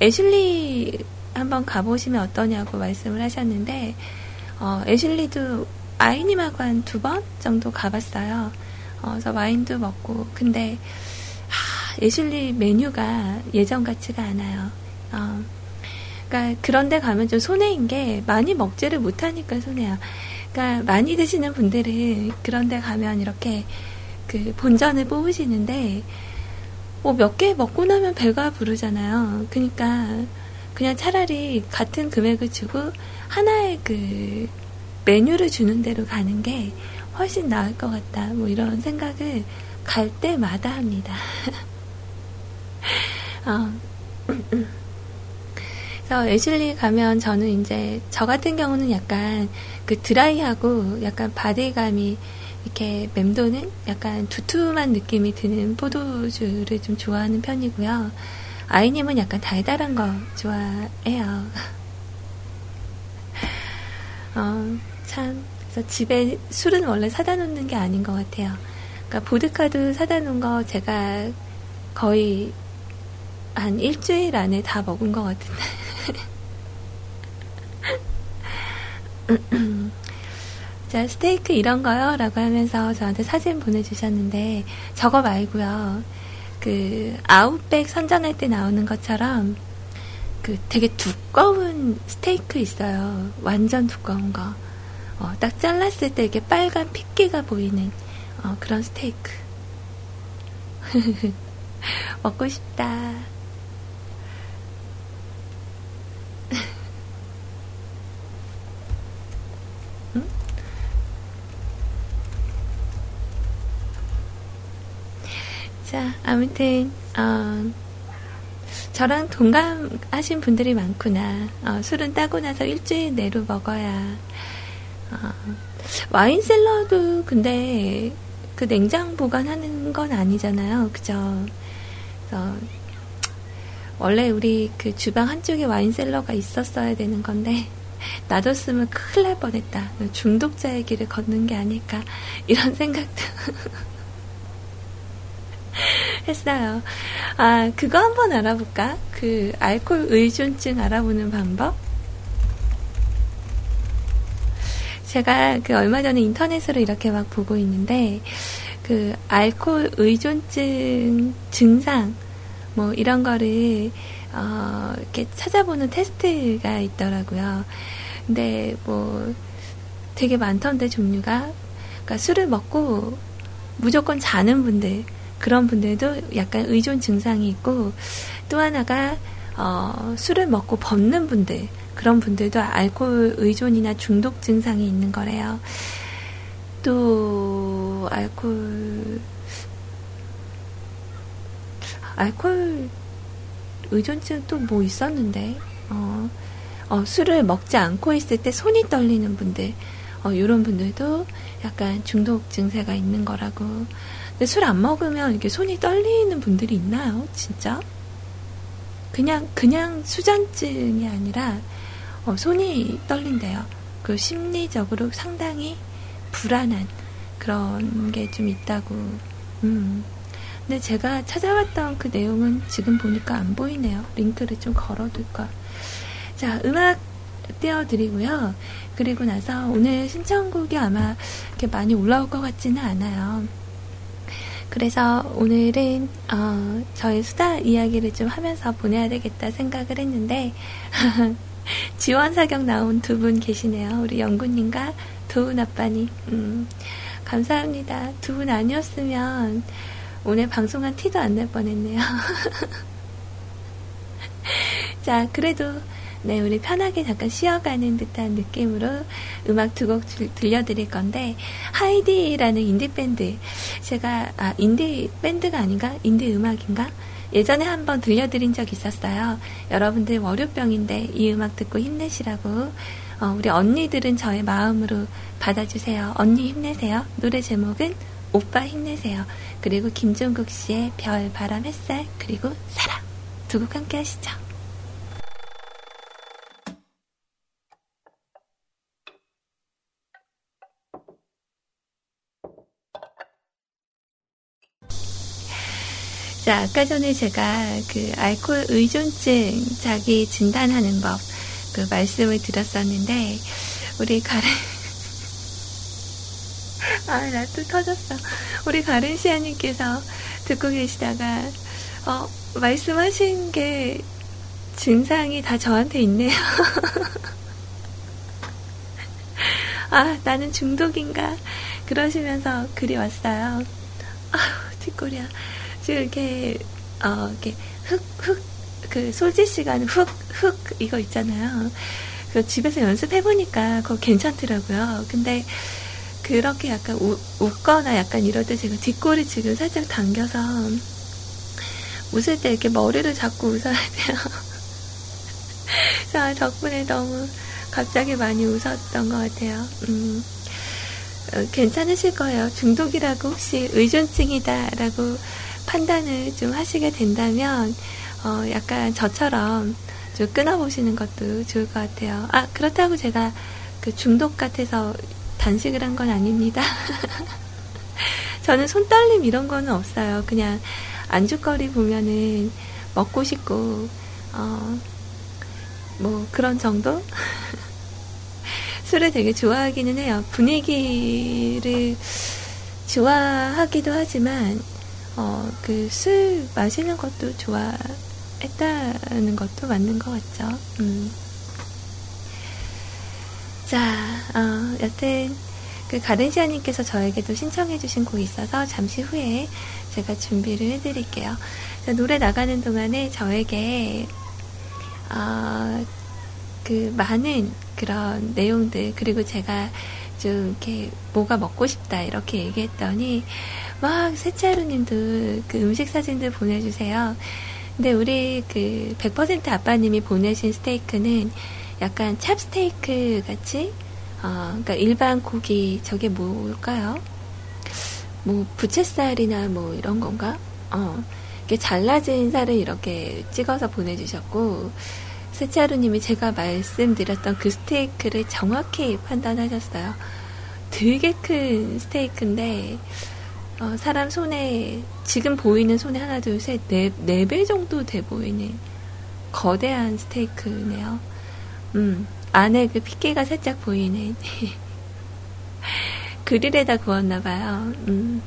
애슐리 한번 가보시면 어떠냐고 말씀을 하셨는데 어, 애슐리도 아이님하고 한 두 번 정도 가봤어요. 어, 그래서 와인도 먹고 근데 하, 애슐리 메뉴가 예전 같지가 않아요. 어, 그러니까 그런데 가면 좀 손해인 게 많이 먹지를 못하니까 손해야. 그러니까 많이 드시는 분들은 그런데 가면 이렇게 그 본전을 뽑으시는데 뭐 몇 개 먹고 나면 배가 부르잖아요. 그러니까 그냥 차라리 같은 금액을 주고 하나의 그 메뉴를 주는 대로 가는 게 훨씬 나을 것 같다. 뭐 이런 생각을 갈 때마다 합니다. 어. 그래서 애슐리 가면 저는 이제 저 같은 경우는 약간 그 드라이하고 약간 바디감이 이렇게 맴도는 약간 두툼한 느낌이 드는 포도주를 좀 좋아하는 편이고요. 아이님은 약간 달달한 거 좋아해요. 어, 참, 그래서 집에 술은 원래 사다 놓는 게 아닌 것 같아요. 그러니까 보드카도 사다 놓은 거 제가 거의 한 일주일 안에 다 먹은 것 같은데. 자, 스테이크 이런 거요? 라고 하면서 저한테 사진 보내주셨는데, 저거 말고요. 그, 아웃백 선전할 때 나오는 것처럼, 그 되게 두꺼운 스테이크 있어요. 완전 두꺼운 거. 어, 딱 잘랐을 때 이렇게 빨간 핏기가 보이는, 어, 그런 스테이크. 먹고 싶다. 자, 아무튼, 어, 저랑 동감하신 분들이 많구나. 어, 술은 따고 나서 일주일 내로 먹어야. 어, 와인 셀러도 근데 그 냉장 보관하는 건 아니잖아요. 그죠? 그래서 원래 우리 그 주방 한쪽에 와인 셀러가 있었어야 되는 건데 놔뒀으면 큰일 날 뻔했다. 중독자의 길을 걷는 게 아닐까 이런 생각도 했어요. 아, 그거 한번 알아볼까? 그 알코올 의존증 알아보는 방법? 제가 그 얼마 전에 인터넷으로 이렇게 막 보고 있는데 그 알코올 의존증 증상 뭐 이런 거를 어 이렇게 찾아보는 테스트가 있더라고요. 근데 뭐 되게 많던데 종류가 그러니까 술을 먹고 무조건 자는 분들 그런 분들도 약간 의존 증상이 있고 또 하나가 어, 술을 먹고 벗는 분들 그런 분들도 알코올 의존이나 중독 증상이 있는 거래요. 또 알코올 알코올 의존증 또 뭐 있었는데 어, 어, 술을 먹지 않고 있을 때 손이 떨리는 분들 어, 이런 분들도 약간 중독 증세가 있는 거라고 근데 술 안 먹으면 이렇게 손이 떨리는 분들이 있나요 진짜 그냥 그냥 수전증이 아니라 어, 손이 떨린대요 그 심리적으로 상당히 불안한 그런 게 좀 있다고 음. 근데 제가 찾아봤던 그 내용은 지금 보니까 안 보이네요. 링크를 좀 걸어둘까. 자, 음악 띄워드리고요. 그리고 나서 오늘 신청곡이 아마 이렇게 많이 올라올 것 같지는 않아요. 그래서 오늘은 어, 저의 수다 이야기를 좀 하면서 보내야 되겠다 생각을 했는데 지원 사격 나온 두 분 계시네요. 우리 영구님과 도훈 아빠님. 음, 감사합니다. 두 분 아니었으면 오늘 방송한 티도 안낼 뻔했네요. 자, 그래도 네, 우리 편하게 잠깐 쉬어가는 듯한 느낌으로 음악 두 곡 들려드릴 건데, 하이디라는 인디밴드. 제가, 아, 인디 밴드가 아닌가? 인디 음악인가? 예전에 한번 들려드린 적 있었어요. 여러분들 월요병인데 이 음악 듣고 힘내시라고. 어, 우리 언니들은 저의 마음으로 받아주세요. 언니 힘내세요. 노래 제목은 오빠 힘내세요. 그리고 김종국 씨의 별, 바람, 햇살, 그리고 사랑. 두 곡 함께 하시죠. 자, 아까 전에 제가 그 알코올 의존증 자기 진단하는 법 그 말씀을 드렸었는데 우리 가래 아, 나 또 터졌어. 우리 가른 시아님께서 듣고 계시다가, 어, 말씀하신 게 증상이 다 저한테 있네요. 아, 나는 중독인가? 그러시면서 글이 왔어요. 아우, 뒷골이야. 이렇게, 어, 이렇게 흑, 흑, 그 솔지 시간 흑, 흑, 이거 있잖아요. 그 집에서 연습해 보니까 그거 괜찮더라고요. 근데 그렇게 약간 우, 웃거나 약간 이럴 때 제가 뒷골이 지금 살짝 당겨서 웃을 때 이렇게 머리를 잡고 웃어야 돼요. 자, 덕분에 너무 갑자기 많이 웃었던 것 같아요. 음, 어, 괜찮으실 거예요. 중독이라고 혹시 의존증이다라고 판단을 좀 하시게 된다면, 어, 약간 저처럼 좀 끊어보시는 것도 좋을 것 같아요. 아, 그렇다고 제가 그 중독 같아서 단식을 한 건 아닙니다. 저는 손떨림 이런 거는 없어요. 그냥 안주거리 보면은 먹고 싶고, 어, 뭐 그런 정도? 술을 되게 좋아하기는 해요. 분위기를 좋아하기도 하지만, 어, 그 술 마시는 것도 좋아했다는 것도 맞는 것 같죠. 음. 자, 어, 여튼 그 가든시아님께서 저에게도 신청해주신 곡이 있어서 잠시 후에 제가 준비를 해드릴게요. 노래 나가는 동안에 저에게 어, 그 많은 그런 내용들 그리고 제가 좀 이렇게 뭐가 먹고 싶다 이렇게 얘기했더니 막 세차루님도 그 음식 사진들 보내주세요. 근데 우리 그 100% 아빠님이 보내신 스테이크는 약간 찹스테이크 같이 어, 그러니까 일반 고기 저게 뭘까요? 뭐 부채살이나 뭐 이런 건가? 어, 이렇게 잘라진 살을 이렇게 찍어서 보내주셨고 세차루님이 제가 말씀드렸던 그 스테이크를 정확히 판단하셨어요. 되게 큰 스테이크인데 어, 사람 손에 지금 보이는 손에 하나 둘셋네 배 정도 돼 보이는 거대한 스테이크네요. 음, 안에 그 핏기가 살짝 보이는 그릴에다 구웠나 봐요. 음.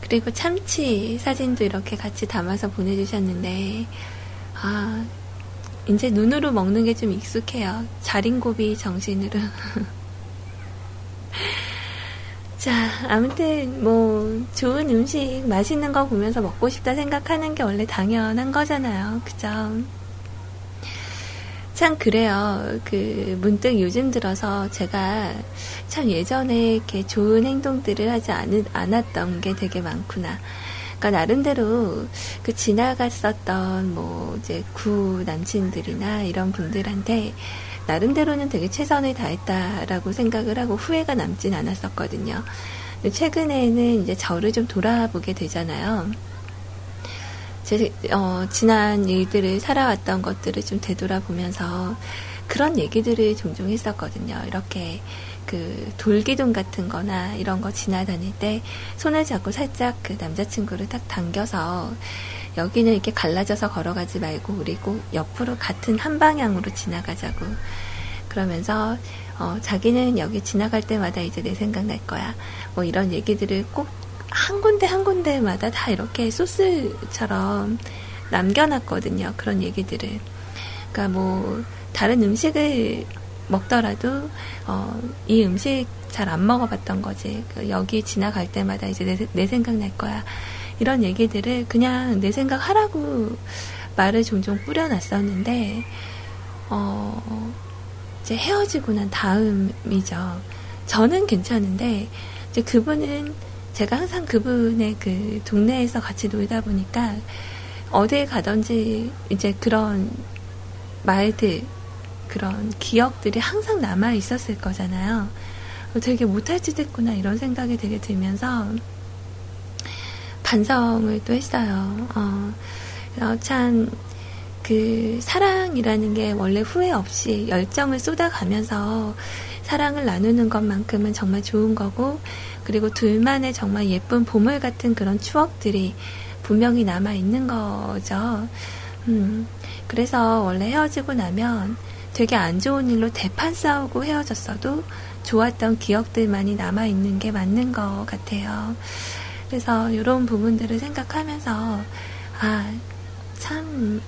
그리고 참치 사진도 이렇게 같이 담아서 보내주셨는데, 아, 이제 눈으로 먹는 게 좀 익숙해요. 자린고비 정신으로. 자, 아무튼, 뭐, 좋은 음식, 맛있는 거 보면서 먹고 싶다 생각하는 게 원래 당연한 거잖아요. 그죠? 참 그래요. 그 문득 요즘 들어서 제가 참 예전에 이렇게 좋은 행동들을 하지 않, 않았던 게 되게 많구나. 그러니까 나름대로 그 지나갔었던 뭐 이제 구 남친들이나 이런 분들한테 나름대로는 되게 최선을 다했다라고 생각을 하고 후회가 남진 않았었거든요. 최근에는 이제 저를 좀 돌아보게 되잖아요. 제, 어, 지난 일들을 살아왔던 것들을 좀 되돌아보면서 그런 얘기들을 종종 했었거든요. 이렇게 그 돌기둥 같은 거나 이런 거 지나다닐 때 손을 잡고 살짝 그 남자친구를 딱 당겨서 여기는 이렇게 갈라져서 걸어가지 말고 우리 꼭 옆으로 같은 한 방향으로 지나가자고 그러면서 어, 자기는 여기 지나갈 때마다 이제 내 생각 날 거야. 뭐 이런 얘기들을 꼭 한 군데 한 군데마다 다 이렇게 소스처럼 남겨놨거든요. 그런 얘기들을. 그러니까 뭐 다른 음식을 먹더라도 어, 이 음식 잘 안 먹어봤던 거지. 그 여기 지나갈 때마다 이제 내, 내 생각 날 거야. 이런 얘기들을 그냥 내 생각 하라고 말을 종종 뿌려놨었는데 어, 이제 헤어지고 난 다음이죠. 저는 괜찮은데 이제 그분은 제가 항상 그분의 그 동네에서 같이 놀다 보니까 어디에 가든지 이제 그런 말들 그런 기억들이 항상 남아 있었을 거잖아요. 되게 못할 짓 했구나 이런 생각이 되게 들면서 반성을 또 했어요. 어, 어 참, 그, 사랑이라는 게 원래 후회 없이 열정을 쏟아가면서 사랑을 나누는 것만큼은 정말 좋은 거고, 그리고 둘만의 정말 예쁜 보물 같은 그런 추억들이 분명히 남아 있는 거죠. 음, 그래서 원래 헤어지고 나면 되게 안 좋은 일로 대판 싸우고 헤어졌어도 좋았던 기억들만이 남아 있는 게 맞는 것 같아요. 그래서 이런 부분들을 생각하면서 아, 참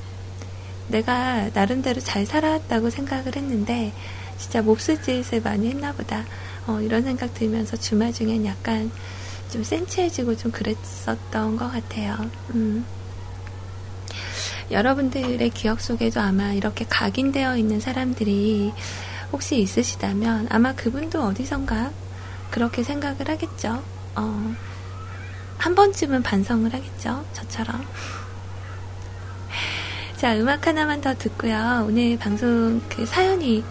내가 나름대로 잘 살아왔다고 생각을 했는데 진짜 몹쓸 짓을 많이 했나 보다. 어, 이런 생각 들면서 주말 중엔 약간 좀 센치해지고 좀 그랬었던 것 같아요. 음. 여러분들의 기억 속에도 아마 이렇게 각인되어 있는 사람들이 혹시 있으시다면 아마 그분도 어디선가 그렇게 생각을 하겠죠. 어, 한 번쯤은 반성을 하겠죠. 저처럼. 자, 음악 하나만 더 듣고요. 오늘 방송 그 사연이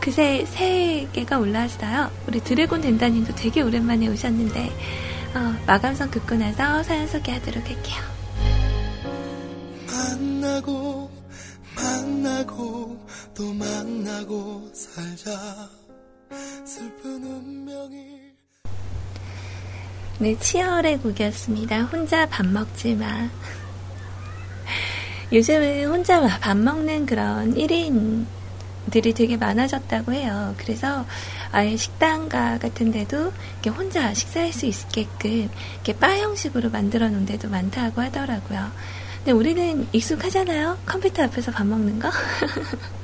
그새 세 개가 올라왔어요. 우리 드래곤 덴다님도 되게 오랜만에 오셨는데, 어, 마감성 듣고 나서 사연 소개하도록 할게요. 만나고, 만나고, 또 만나고 살자. 슬픈 운명이. 네, 치열의 곡이었습니다. 혼자 밥 먹지 마. 요즘은 혼자 밥 먹는 그런 1인들이 되게 많아졌다고 해요. 그래서 아예 식당가 같은 데도 이렇게 혼자 식사할 수 있게끔 이렇게 바 형식으로 만들어 놓은 데도 많다고 하더라고요. 근데 우리는 익숙하잖아요? 컴퓨터 앞에서 밥 먹는 거?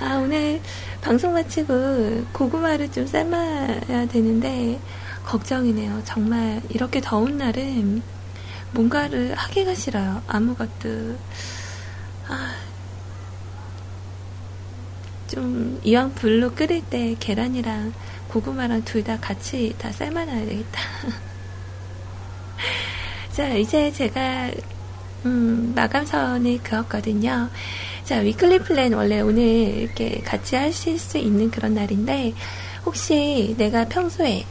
아, 오늘 방송 마치고 고구마를 좀 삶아야 되는데, 걱정이네요. 정말 이렇게 더운 날은 뭔가를 하기가 싫어요. 아무것도. 아, 좀 이왕 불로 끓일 때 계란이랑 고구마랑 둘 다 같이 다 삶아놔야 되겠다. 자, 이제 제가 음, 마감선을 그었거든요. 자, weekly plan 원래 오늘 이렇게 같이 하실 수 있는 그런 날인데 혹시 내가 평소에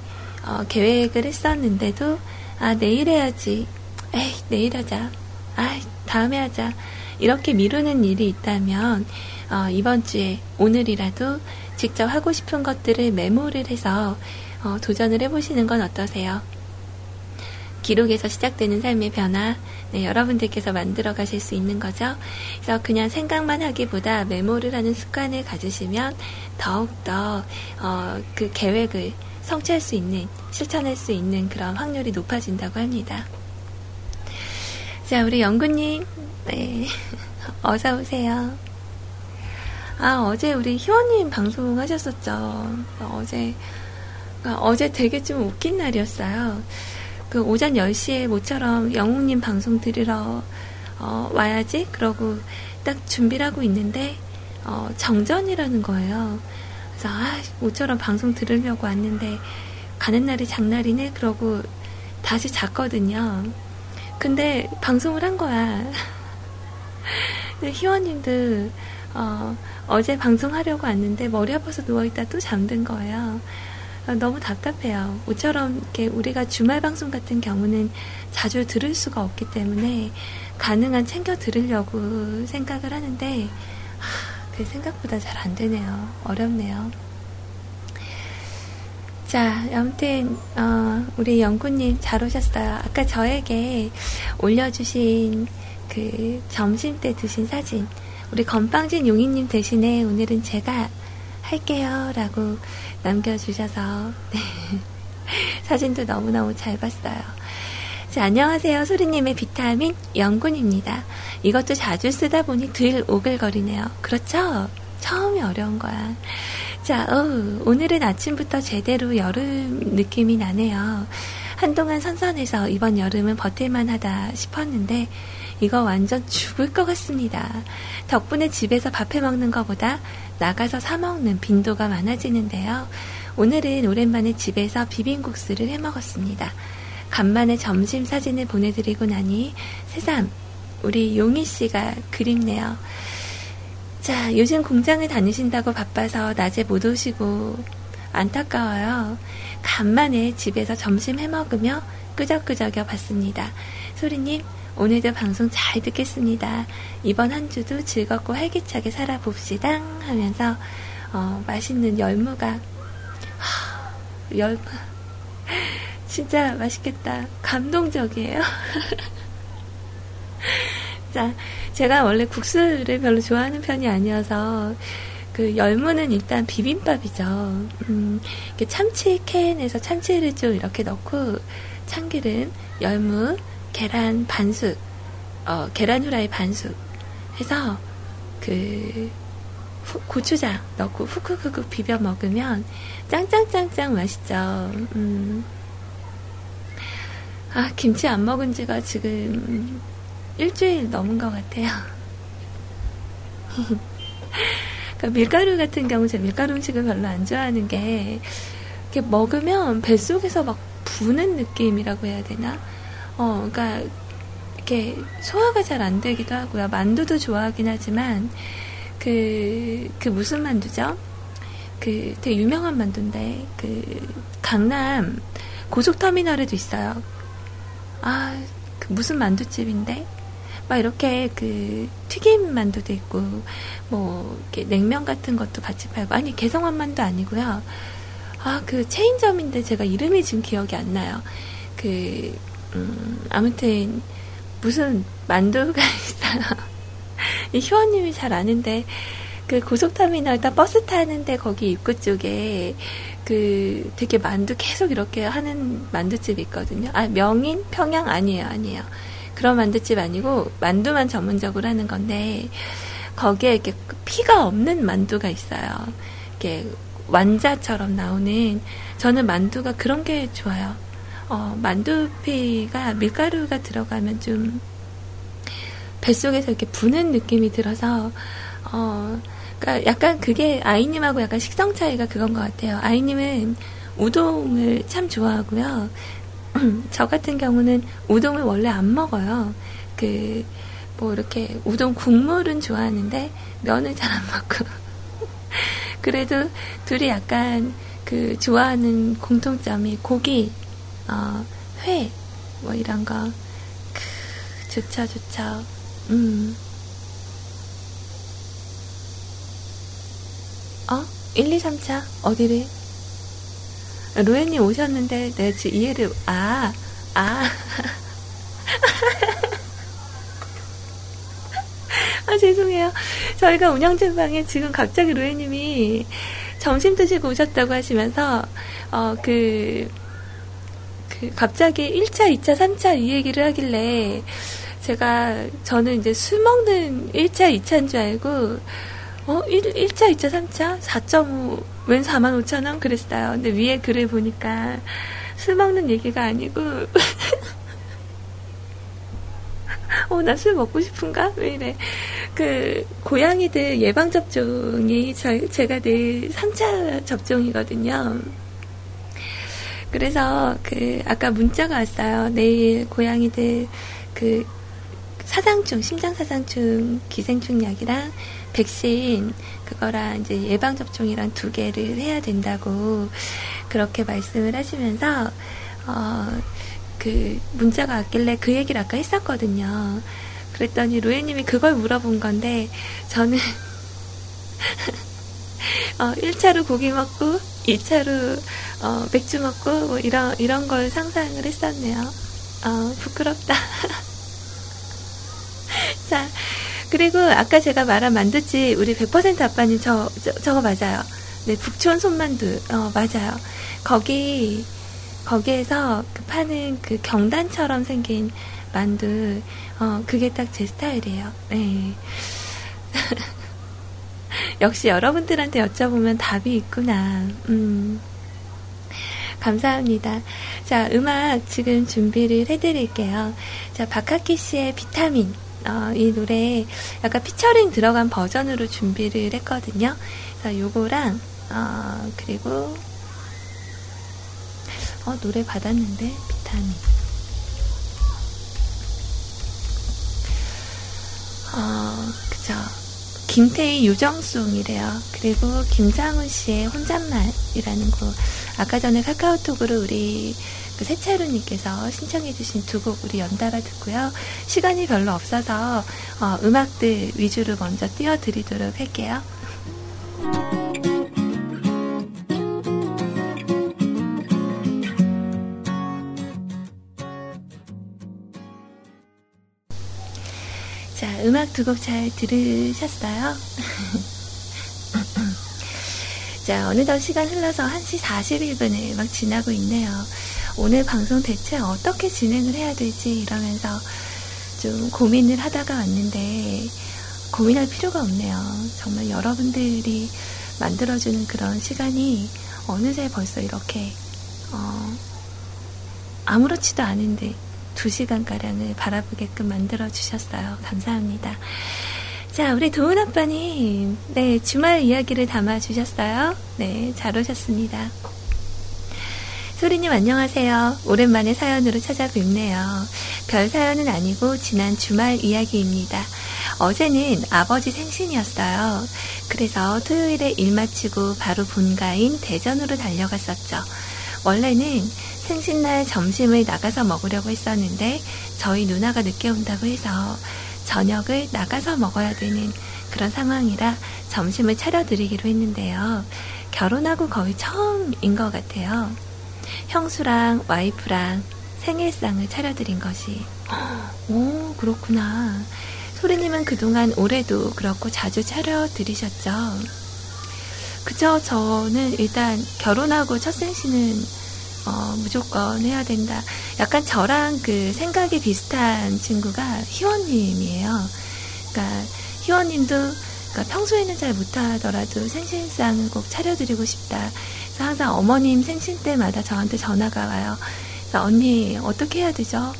어, 계획을 했었는데도 아 내일 해야지 에이, 내일 하자. 아, 다음에 하자. 이렇게 미루는 일이 있다면, 어, 이번 주에 오늘이라도 직접 하고 싶은 것들을 메모를 해서 어, 도전을 해보시는 건 어떠세요? 기록에서 시작되는 삶의 변화, 네, 여러분들께서 만들어 가실 수 있는 거죠. 그래서 그냥 생각만 하기보다 메모를 하는 습관을 가지시면 더욱더 어, 그 계획을 성취할 수 있는, 실천할 수 있는 그런 확률이 높아진다고 합니다. 자, 우리 영구님, 네. 어서오세요. 아, 어제 우리 희원님 방송 하셨었죠. 어제, 그러니까 어제 되게 좀 웃긴 날이었어요. 그 오전 10시에 모처럼 영웅님 방송 들으러 어, 와야지. 그러고 딱 준비를 하고 있는데, 어, 정전이라는 거예요. 그래서, 아, 모처럼 방송 들으려고 왔는데, 가는 날이 장날이네? 그러고 다시 잤거든요. 근데 방송을 한 거야. 희원님도, 어, 어제 방송하려고 왔는데 머리 아파서 누워있다 또 잠든 거예요. 어, 너무 답답해요. 모처럼 이렇게 우리가 주말 방송 같은 경우는 자주 들을 수가 없기 때문에 가능한 챙겨 들으려고 생각을 하는데 하, 그 생각보다 잘 안 되네요. 어렵네요. 자, 아무튼 어, 우리 영구님 잘 오셨어요. 아까 저에게 올려주신 그 점심 때 드신 사진, 우리 건빵진 용인님 대신에 오늘은 제가 할게요라고 남겨주셔서 네. 사진도 너무너무 잘 봤어요. 자, 안녕하세요. 소리님의 비타민 영군입니다. 이것도 자주 쓰다 보니 들 오글거리네요. 그렇죠? 처음이 어려운 거야. 자, 어, 오늘은 아침부터 제대로 여름 느낌이 나네요. 한동안 선선해서 이번 여름은 버틸만 하다 싶었는데, 이거 완전 죽을 것 같습니다. 덕분에 집에서 밥해 먹는 것보다 나가서 사 먹는 빈도가 많아지는데요. 오늘은 오랜만에 집에서 비빔국수를 해 먹었습니다. 간만에 점심 사진을 보내드리고 나니 새삼 우리 용희 씨가 그립네요. 자, 요즘 공장을 다니신다고 바빠서 낮에 못 오시고 안타까워요. 간만에 집에서 점심 해 먹으며 끄적끄적여 봤습니다. 소리님, 오늘도 방송 잘 듣겠습니다. 이번 한 주도 즐겁고 활기차게 살아봅시다. 하면서, 어, 맛있는 열무가, 하, 열무, 진짜 맛있겠다. 감동적이에요. 자, 제가 원래 국수를 별로 좋아하는 편이 아니어서, 그 열무는 일단 비빔밥이죠. 음, 참치 캔에서 참치를 좀 이렇게 넣고 참기름, 열무, 계란 반숙, 어, 계란 후라이 반숙 해서 그 후, 고추장 넣고 훅훅훅 비벼 먹으면 짱짱짱짱 맛있죠. 음. 아, 김치 안 먹은 지가 지금 일주일 넘은 것 같아요. 그러니까 밀가루 같은 경우 제 밀가루 음식을 별로 안 좋아하는 게 이렇게 먹으면 뱃속에서 막 부는 느낌이라고 해야 되나? 어, 그러니까 이렇게 소화가 잘 안 되기도 하고요. 만두도 좋아하긴 하지만 그, 그 무슨 만두죠? 그 되게 유명한 만두인데 그 강남 고속터미널에도 있어요. 아, 그 무슨 만두집인데? 막 이렇게 그 튀김 만두도 있고 뭐 이렇게 냉면 같은 것도 같이 팔고 아니 개성한 만두 아니고요. 아, 그 체인점인데 제가 이름이 지금 기억이 안 나요. 그 음, 아무튼 무슨 만두가 있어요. 이 효원님이 잘 아는데 그 고속터미널 다 버스 타는데 거기 입구 쪽에 그 되게 만두 계속 이렇게 하는 만두집이 있거든요. 아 명인 평양 아니에요, 아니에요. 그런 만두집 아니고 만두만 전문적으로 하는 건데 거기에 이렇게 피가 없는 만두가 있어요. 이렇게 완자처럼 나오는 저는 만두가 그런 게 좋아요. 어, 만두피가 밀가루가 들어가면 좀 뱃속에서 이렇게 부는 느낌이 들어서 어, 그러니까 약간 그게 아이님하고 약간 식성 차이가 그건 것 같아요. 아이님은 우동을 참 좋아하고요. 저 같은 경우는 우동을 원래 안 먹어요. 그, 뭐 이렇게 우동 국물은 좋아하는데 면을 잘 안 먹고. 그래도 둘이 약간 그 좋아하는 공통점이 고기, 어, 회, 뭐 이런 거. 크, 좋죠, 좋죠. 음. 어? 1, 2, 3차? 어디를? 로엔님 오셨는데 내가 지금 이해를, 아, 아. 아, 죄송해요. 저희가 운영진 방에 지금 갑자기 로엔님이 점심 드시고 오셨다고 하시면서, 어, 그, 그 갑자기 1차, 2차, 3차 이 얘기를 하길래 제가 저는 이제 술 먹는 1차, 2차인 줄 알고 어 1, 1차, 2차, 3차 4.5, 웬 4만 5천 원 그랬어요. 근데 위에 글을 보니까 술 먹는 얘기가 아니고 어, 나 술 먹고 싶은가? 왜 이래. 그, 고양이들 예방접종이 저, 제가 내일 3차 접종이거든요. 그래서 그, 아까 문자가 왔어요. 내일 고양이들 그, 사상충, 심장사상충, 기생충 약이랑 백신, 그거랑 이제 예방접종이랑 두 개를 해야 된다고 그렇게 말씀을 하시면서, 어, 그 문자가 왔길래 그 얘기를 아까 했었거든요. 그랬더니 로에님이 그걸 물어본 건데 저는 어, 1차로 고기 먹고 2차로 어, 맥주 먹고 뭐 이런 이런 걸 상상을 했었네요. 어, 부끄럽다. 자, 그리고 아까 제가 말한 만두집 우리 100% 아빠님 저, 저 저 거 맞아요. 네, 북촌 손만두. 어, 맞아요. 거기 거기에서 그 파는 그 경단처럼 생긴 만두, 어, 그게 딱 제 스타일이에요. 네. 역시 여러분들한테 여쭤보면 답이 있구나. 음. 감사합니다. 자, 음악 지금 준비를 해드릴게요. 자, 박하키 씨의 비타민. 어, 이 노래 약간 피처링 들어간 버전으로 준비를 했거든요. 자, 요거랑, 어, 그리고 어, 노래 받았는데, 비타민. 어, 그죠. 김태희 유정송이래요. 그리고 김장훈 씨의 혼잣말이라는 곡. 아까 전에 카카오톡으로 우리 그 세차루님께서 신청해주신 두 곡 우리 연달아 듣고요. 시간이 별로 없어서 어, 음악들 위주로 먼저 띄워드리도록 할게요. 음악 두 곡 잘 들으셨어요? 자, 어느덧 시간 흘러서 1시 41분을 막 지나고 있네요. 오늘 방송 대체 어떻게 진행을 해야 될지 이러면서 좀 고민을 하다가 왔는데, 고민할 필요가 없네요. 정말 여러분들이 만들어주는 그런 시간이 어느새 벌써 이렇게, 어, 아무렇지도 않은데, 2시간가량을 바라보게끔 만들어 주셨어요. 감사합니다. 자, 우리 도훈 아빠님, 네, 주말 이야기를 담아 주셨어요. 네, 잘 오셨습니다. 소리님 안녕하세요. 오랜만에 사연으로 찾아뵙네요. 별 사연은 아니고 지난 주말 이야기입니다. 어제는 아버지 생신이었어요. 그래서 토요일에 일 마치고 바로 본가인 대전으로 달려갔었죠. 원래는 생신날 점심을 나가서 먹으려고 했었는데 저희 누나가 늦게 온다고 해서 저녁을 나가서 먹어야 되는 그런 상황이라 점심을 차려드리기로 했는데요. 결혼하고 거의 처음인 것 같아요. 형수랑 와이프랑 생일상을 차려드린 것이. 오, 그렇구나. 소리님은 그동안 올해도 그렇고 자주 차려드리셨죠? 그죠? 저는 일단 결혼하고 첫 생신은 어, 무조건 해야 된다. 약간 저랑 그 생각이 비슷한 친구가 희원님이에요. 그러니까 희원님도 그러니까 평소에는 잘 못하더라도 생신상을 꼭 차려드리고 싶다. 그래서 항상 어머님 생신 때마다 저한테 전화가 와요. 그래서 언니 어떻게 해야 되죠?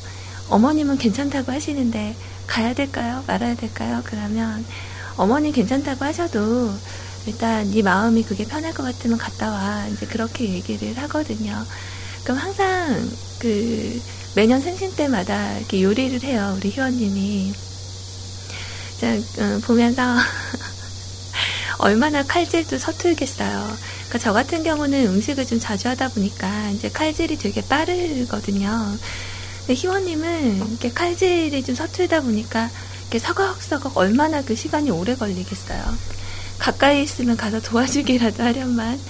어머님은 괜찮다고 하시는데 가야 될까요? 말아야 될까요? 그러면 어머님 괜찮다고 하셔도 일단 네 마음이 그게 편할 것 같으면 갔다 와. 이제 그렇게 얘기를 하거든요. 그럼 항상 그 매년 생신 때마다 이렇게 요리를 해요. 우리 희원님이. 자, 어, 보면서 얼마나 칼질도 서툴겠어요. 그러니까 저 같은 경우는 음식을 좀 자주 하다 보니까 이제 칼질이 되게 빠르거든요. 근데 희원님은 이렇게 칼질이 좀 서툴다 보니까 이렇게 서걱서걱 얼마나 그 시간이 오래 걸리겠어요. 가까이 있으면 가서 도와주기라도 하련만.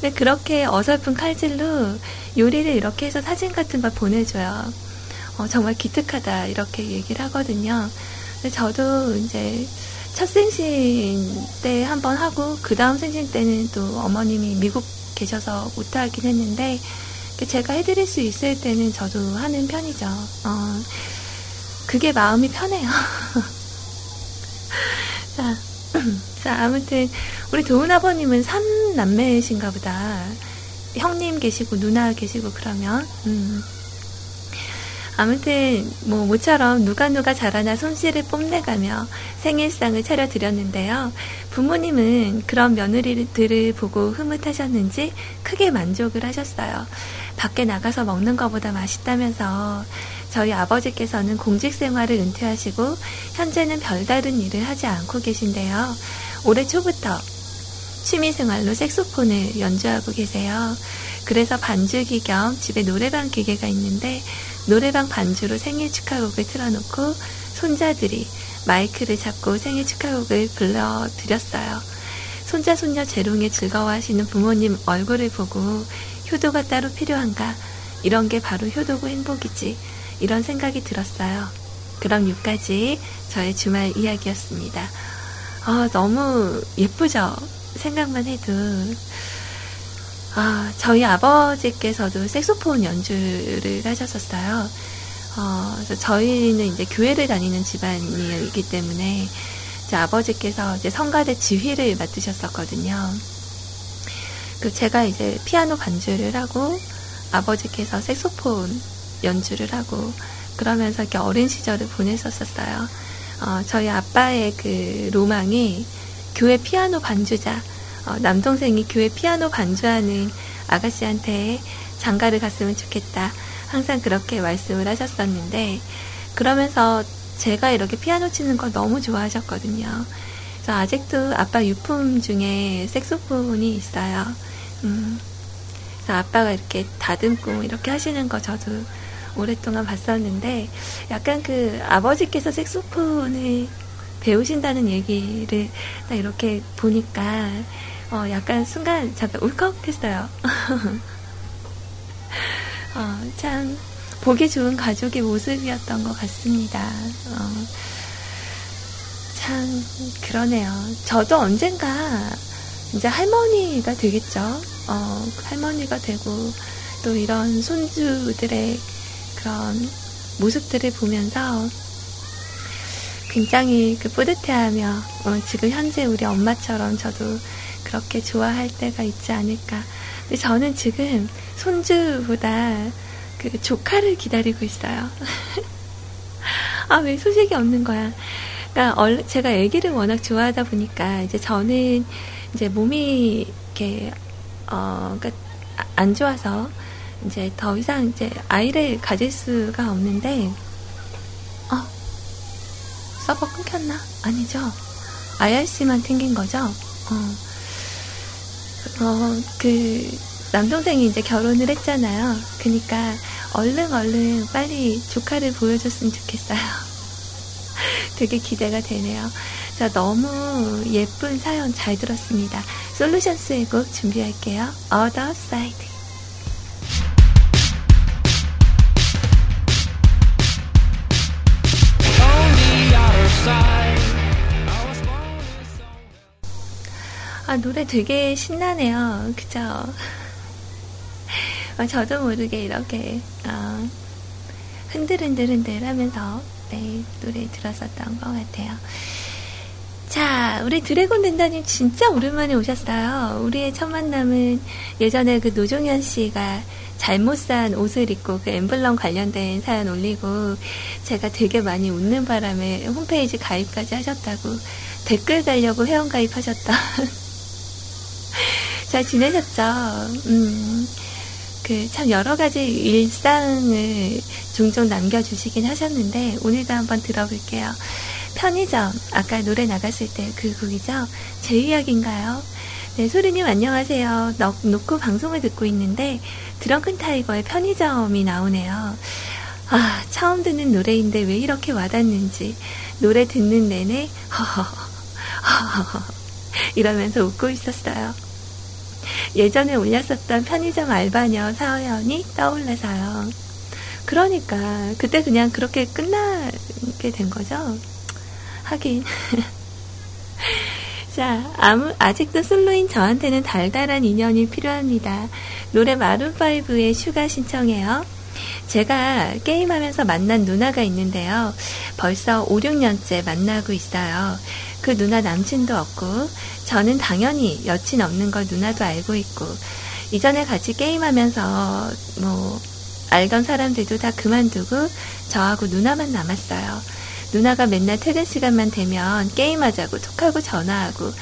근데 그렇게 어설픈 칼질로 요리를 이렇게 해서 사진 같은 걸 보내줘요. 어, 정말 기특하다 이렇게 얘기를 하거든요. 근데 저도 이제 첫 생신 때 한번 하고 그 다음 생신 때는 또 어머님이 미국 계셔서 못하긴 했는데 제가 해드릴 수 있을 때는 저도 하는 편이죠. 어, 그게 마음이 편해요. 자, 자, 아무튼 우리 도훈 아버님은 3남매이신가 보다. 형님 계시고 누나 계시고 그러면 음. 아무튼 뭐 모처럼 누가 누가 잘하나 손씨를 뽐내가며 생일상을 차려드렸는데요. 부모님은 그런 며느리들을 보고 흐뭇하셨는지 크게 만족을 하셨어요. 밖에 나가서 먹는 것보다 맛있다면서 저희 아버지께서는 공직 생활을 은퇴하시고 현재는 별다른 일을 하지 않고 계신데요. 올해 초부터 취미 생활로 색소폰을 연주하고 계세요. 그래서 반주기 겸 집에 노래방 기계가 있는데 노래방 반주로 생일 축하곡을 틀어놓고 손자들이 마이크를 잡고 생일 축하곡을 불러드렸어요. 손자 손녀 재롱에 즐거워하시는 부모님 얼굴을 보고 효도가 따로 필요한가? 이런 게 바로 효도고 행복이지. 이런 생각이 들었어요. 그럼 여기까지 저의 주말 이야기였습니다. 아, 너무 예쁘죠? 생각만 해도. 아, 저희 아버지께서도 색소폰 연주를 하셨었어요. 어, 저희는 이제 교회를 다니는 집안이기 때문에 이제 아버지께서 이제 성가대 지휘를 맡으셨었거든요. 그 제가 이제 피아노 반주를 하고 아버지께서 색소폰 연주를 하고 그러면서 이렇게 어린 시절을 보냈었었어요. 어, 저희 아빠의 그 로망이 교회 피아노 반주자, 어, 남동생이 교회 피아노 반주하는 아가씨한테 장가를 갔으면 좋겠다. 항상 그렇게 말씀을 하셨었는데, 그러면서 제가 이렇게 피아노 치는 거 너무 좋아하셨거든요. 그래서 아직도 아빠 유품 중에 색소폰이 있어요. 음, 그래서 아빠가 이렇게 다듬고 이렇게 하시는 거 저도 오랫동안 봤었는데 약간 그 아버지께서 색소폰을 배우신다는 얘기를 딱 이렇게 보니까 어 약간 순간 잠깐 울컥했어요. 어, 참 보기 좋은 가족의 모습이었던 것 같습니다. 어, 참 그러네요. 저도 언젠가 이제 할머니가 되겠죠. 어, 할머니가 되고 또 이런 손주들의 그런 모습들을 보면서 굉장히 그 뿌듯해하며 어, 지금 현재 우리 엄마처럼 저도 그렇게 좋아할 때가 있지 않을까. 근데 저는 지금 손주보다 그 조카를 기다리고 있어요. 아, 왜 소식이 없는 거야? 그러니까 제가 아기를 워낙 좋아하다 보니까 이제 저는 이제 몸이 이렇게 어, 그러니까 안 좋아서 이제 더 이상 이제 아이를 가질 수가 없는데, 어, 서버 끊겼나? 아니죠. IRC만 튕긴 거죠? 어, 어, 그, 남동생이 이제 결혼을 했잖아요. 그니까, 얼른 얼른 빨리 조카를 보여줬으면 좋겠어요. 되게 기대가 되네요. 자, 너무 예쁜 사연 잘 들었습니다. 솔루션스의 곡 준비할게요. Other Side. 아, 노래 되게 신나네요. 그죠? 어, 저도 모르게 이렇게, 어, 흔들흔들흔들 하면서, 네, 노래 들었었던 것 같아요. 자, 우리 드래곤 덴다님 진짜 오랜만에 오셨어요. 우리의 첫 만남은 예전에 그 노종현 씨가 잘못 산 옷을 입고 그 엠블럼 관련된 사연 올리고 제가 되게 많이 웃는 바람에 홈페이지 가입까지 하셨다고 댓글 달려고 회원 가입하셨던 잘 지내셨죠? 음, 그, 참 여러 가지 일상을 종종 남겨주시긴 하셨는데, 오늘도 한번 들어볼게요. 편의점, 아까 노래 나갔을 때 그 곡이죠? 제 이야기인가요? 네, 소리님 안녕하세요. 넣, 놓고 방송을 듣고 있는데, 드렁큰 타이거의 편의점이 나오네요. 아, 처음 듣는 노래인데 왜 이렇게 와닿는지, 노래 듣는 내내, 허허허, 허 허허, 이러면서 웃고 있었어요. 예전에 올렸었던 편의점 알바녀 사연이 떠올라서요. 그러니까 그때 그냥 그렇게 끝나게 된 거죠. 하긴. 자, 아무, 아직도 솔로인 저한테는 달달한 인연이 필요합니다. 노래 마룬5의 Sugar 신청해요. 제가 게임하면서 만난 누나가 있는데요. 벌써 5, 6년째 만나고 있어요. 그 누나 남친도 없고, 저는 당연히 여친 없는 걸 누나도 알고 있고, 이전에 같이 게임하면서, 뭐, 알던 사람들도 다 그만두고 저하고 누나만 남았어요. 누나가 맨날 퇴근 시간만 되면 게임하자고 톡하고 전화하고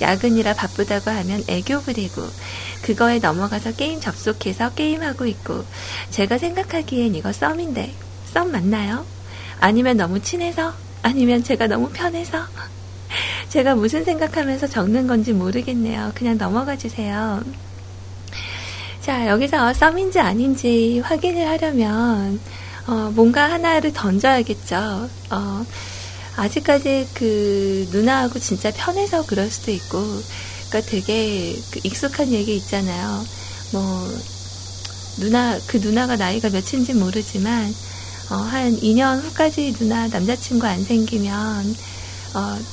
야근이라 바쁘다고 하면 애교 부리고 그거에 넘어가서 게임 접속해서 게임하고 있고 제가 생각하기엔 이거 썸인데 썸 맞나요? 아니면 너무 친해서? 아니면 제가 너무 편해서? 제가 무슨 생각하면서 적는 건지 모르겠네요. 그냥 넘어가 주세요. 자, 여기서 썸인지 아닌지 확인을 하려면, 어, 뭔가 하나를 던져야겠죠. 어, 아직까지 그 누나하고 진짜 편해서 그럴 수도 있고, 그러니까 되게 그 익숙한 얘기 있잖아요. 뭐, 누나, 그 누나가 나이가 몇인지 모르지만, 어, 한 2년 후까지 누나 남자친구 안 생기면, 어,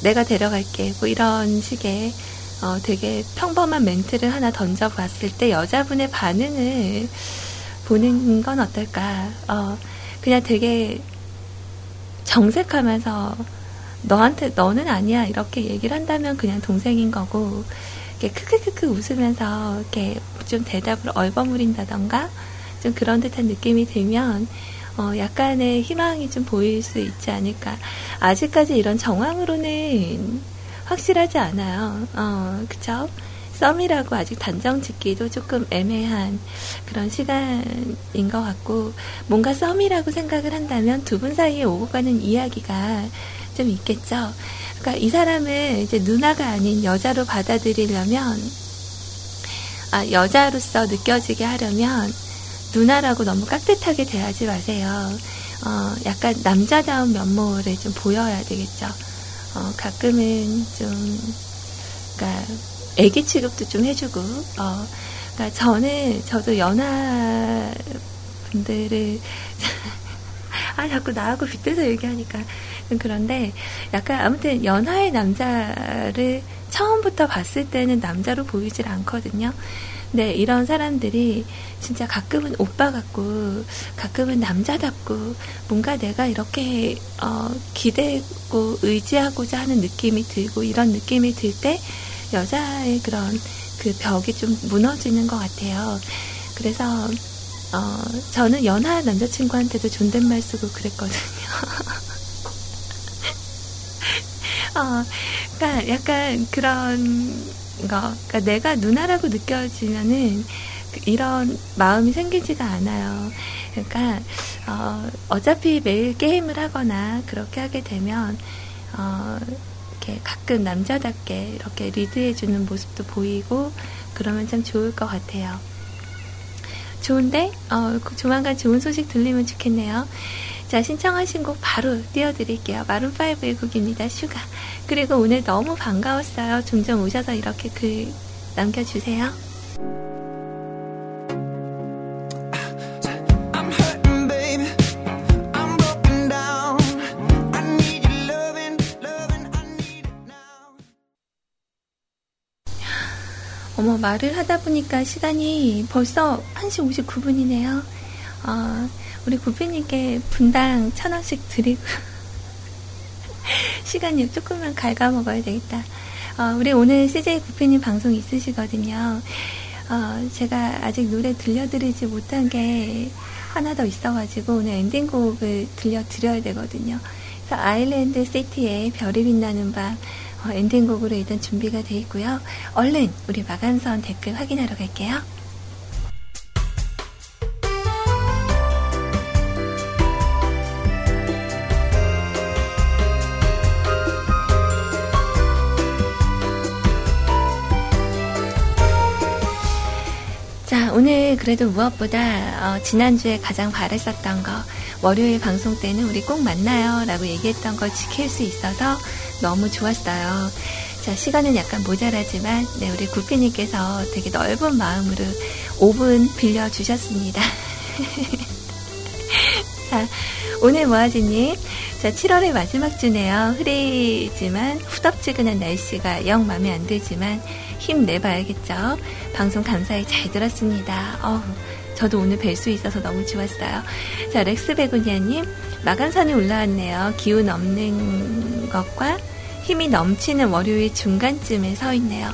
내가 데려갈게. 뭐 이런 식의, 어, 되게 평범한 멘트를 하나 던져봤을 때 여자분의 반응을 보는 건 어떨까. 어, 그냥 되게 정색하면서 너한테, 너는 아니야. 이렇게 얘기를 한다면 그냥 동생인 거고, 이렇게 크크크크 웃으면서 이렇게 좀 대답을 얼버무린다던가, 좀 그런 듯한 느낌이 들면, 어, 약간의 희망이 좀 보일 수 있지 않을까. 아직까지 이런 정황으로는 확실하지 않아요. 어, 그쵸? 썸이라고 아직 단정 짓기도 조금 애매한 그런 시간인 것 같고, 뭔가 썸이라고 생각을 한다면 두 분 사이에 오고 가는 이야기가 좀 있겠죠. 그러니까 이 사람을 이제 누나가 아닌 여자로 받아들이려면, 아, 여자로서 느껴지게 하려면, 누나라고 너무 깍듯하게 대하지 마세요. 어, 약간 남자다운 면모를 좀 보여야 되겠죠. 어, 가끔은 좀, 그니까, 애기 취급도 좀 해주고, 어, 그니까 저는, 저도 연하 분들을, 아, 자꾸 나하고 빗대서 얘기하니까. 그런데, 약간, 아무튼, 연하의 남자를 처음부터 봤을 때는 남자로 보이질 않거든요. 네, 이런 사람들이 진짜 가끔은 오빠 같고, 가끔은 남자답고, 뭔가 내가 이렇게, 어, 기대고 의지하고자 하는 느낌이 들고, 이런 느낌이 들 때, 여자의 그런 그 벽이 좀 무너지는 것 같아요. 그래서, 어, 저는 연하 남자친구한테도 존댓말 쓰고 그랬거든요. 어, 그러니까 약간 그런 거, 그러니까 내가 누나라고 느껴지면은 그 이런 마음이 생기지가 않아요. 그러니까 어, 어차피 매일 게임을 하거나 그렇게 하게 되면 어, 이렇게 가끔 남자답게 이렇게 리드해주는 모습도 보이고 그러면 참 좋을 것 같아요. 좋은데 어, 조만간 좋은 소식 들리면 좋겠네요. 자, 신청하신 곡 바로 띄워드릴게요. 마룬5의 곡입니다. Sugar. 그리고 오늘 너무 반가웠어요. 종종 오셔서 이렇게 글 남겨주세요. 말을 하다 보니까 시간이 벌써 1시 59분이네요. 어, 우리 구피님께 분당 천 원씩 드리고 시간이 조금만 갉아 먹어야 되겠다. 어, 우리 오늘 CJ 구피님 방송 있으시거든요. 어, 제가 아직 노래 들려드리지 못한 게 하나 더 있어가지고 오늘 엔딩곡을 들려드려야 되거든요. 그래서 아일랜드 시티의 별이 빛나는 밤 어, 엔딩곡으로 일단 준비가 돼 있고요. 얼른 우리 마감선 댓글 확인하러 갈게요. 오늘 그래도 무엇보다 어, 지난주에 가장 바랬었던 거 월요일 방송 때는 우리 꼭 만나요 라고 얘기했던 걸 지킬 수 있어서 너무 좋았어요. 자, 시간은 약간 모자라지만, 네, 우리 구피님께서 되게 넓은 마음으로 5분 빌려주셨습니다. 자, 오늘 모아지님. 자, 7월의 마지막 주네요. 흐리지만 후덥지근한 날씨가 영 마음에 안 들지만 힘내봐야겠죠. 방송 감사히 잘 들었습니다. 어우, 저도 오늘 뵐 수 있어서 너무 좋았어요. 자, 렉스 베고니아님, 마감선이 올라왔네요. 기운 없는 것과 힘이 넘치는 월요일 중간쯤에 서 있네요.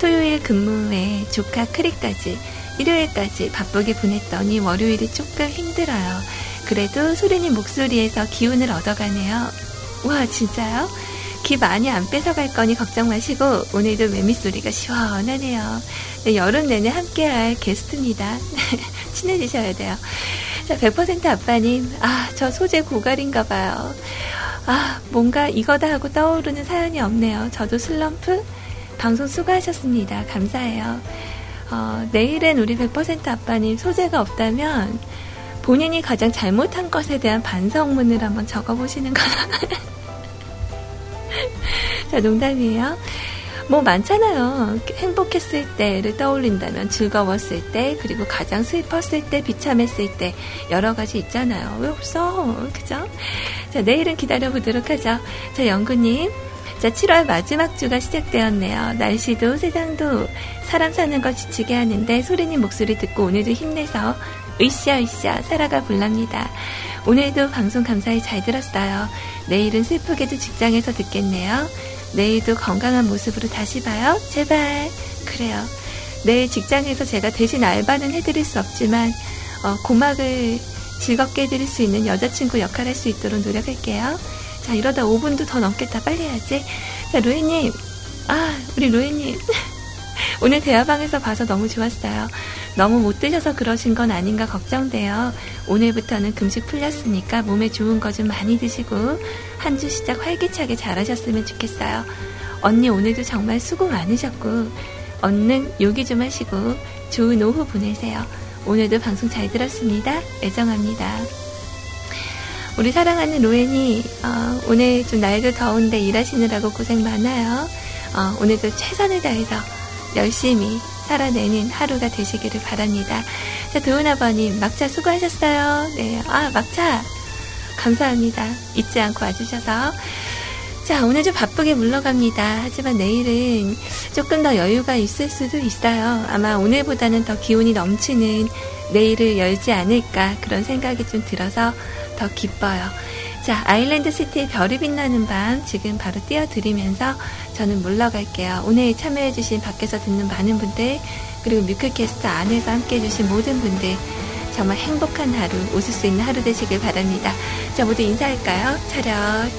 토요일 근무에 조카 크리까지 일요일까지 바쁘게 보냈더니 월요일이 조금 힘들어요. 그래도 소리님 목소리에서 기운을 얻어가네요. 와, 진짜요? 기 많이 안 뺏어갈 거니 걱정 마시고 오늘도 매미 소리가 시원하네요. 네, 여름 내내 함께할 게스트입니다. 친해지셔야 돼요. 자, 100% 아빠님, 아, 저 소재 고갈인가 봐요. 아, 뭔가 이거다 하고 떠오르는 사연이 없네요. 저도 슬럼프? 방송 수고하셨습니다. 감사해요. 어, 내일은 우리 100% 아빠님 소재가 없다면 본인이 가장 잘못한 것에 대한 반성문을 한번 적어보시는 거. 자, 농담이에요. 뭐 많잖아요. 행복했을 때를 떠올린다면 즐거웠을 때, 그리고 가장 슬펐을 때, 비참했을 때, 여러 가지 있잖아요. 왜 없어? 그죠? 자, 내일은 기다려보도록 하죠. 자, 영구님. 자, 7월 마지막 주가 시작되었네요. 날씨도 세상도 사람 사는 거 지치게 하는데 소리님 목소리 듣고 오늘도 힘내서 으쌰으쌰 살아가 볼랍니다. 오늘도 방송 감사히 잘 들었어요. 내일은 슬프게도 직장에서 듣겠네요. 내일도 건강한 모습으로 다시 봐요. 제발. 그래요. 내일 직장에서 제가 대신 알바는 해드릴 수 없지만, 어, 고막을 즐겁게 해드릴 수 있는 여자친구 역할 할 수 있도록 노력할게요. 자, 이러다 5분도 더 넘겠다. 빨리 해야지. 자, 로이님. 아, 우리 로이님. 오늘 대화방에서 봐서 너무 좋았어요. 너무 못 드셔서 그러신 건 아닌가 걱정돼요. 오늘부터는 금식 풀렸으니까 몸에 좋은 거 좀 많이 드시고 한 주 시작 활기차게 잘하셨으면 좋겠어요. 언니 오늘도 정말 수고 많으셨고 얼른 요기 좀 하시고 좋은 오후 보내세요. 오늘도 방송 잘 들었습니다. 애정합니다. 우리 사랑하는 로엔이 어, 오늘 좀 날도 더운데 일하시느라고 고생 많아요. 어, 오늘도 최선을 다해서 열심히 살아내는 하루가 되시기를 바랍니다. 자, 도은 아버님, 막차 수고하셨어요. 네, 아, 막차. 감사합니다. 잊지 않고 와주셔서. 자, 오늘 좀 바쁘게 물러갑니다. 하지만 내일은 조금 더 여유가 있을 수도 있어요. 아마 오늘보다는 더 기운이 넘치는 내일을 열지 않을까 그런 생각이 좀 들어서 더 기뻐요. 자, 아일랜드 시티의 별이 빛나는 밤 지금 바로 띄워드리면서 저는 물러갈게요. 오늘 참여해주신 밖에서 듣는 많은 분들, 그리고 뮤클캐스트 안에서 함께 해주신 모든 분들, 정말 행복한 하루, 웃을 수 있는 하루 되시길 바랍니다. 자, 모두 인사할까요? 차렷,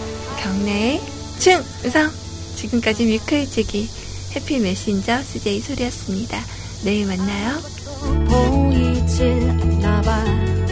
경례, 충성! 지금까지 뮤클지기 해피 메신저 CJ 소리였습니다. 내일 만나요. 보이질 않나 봐.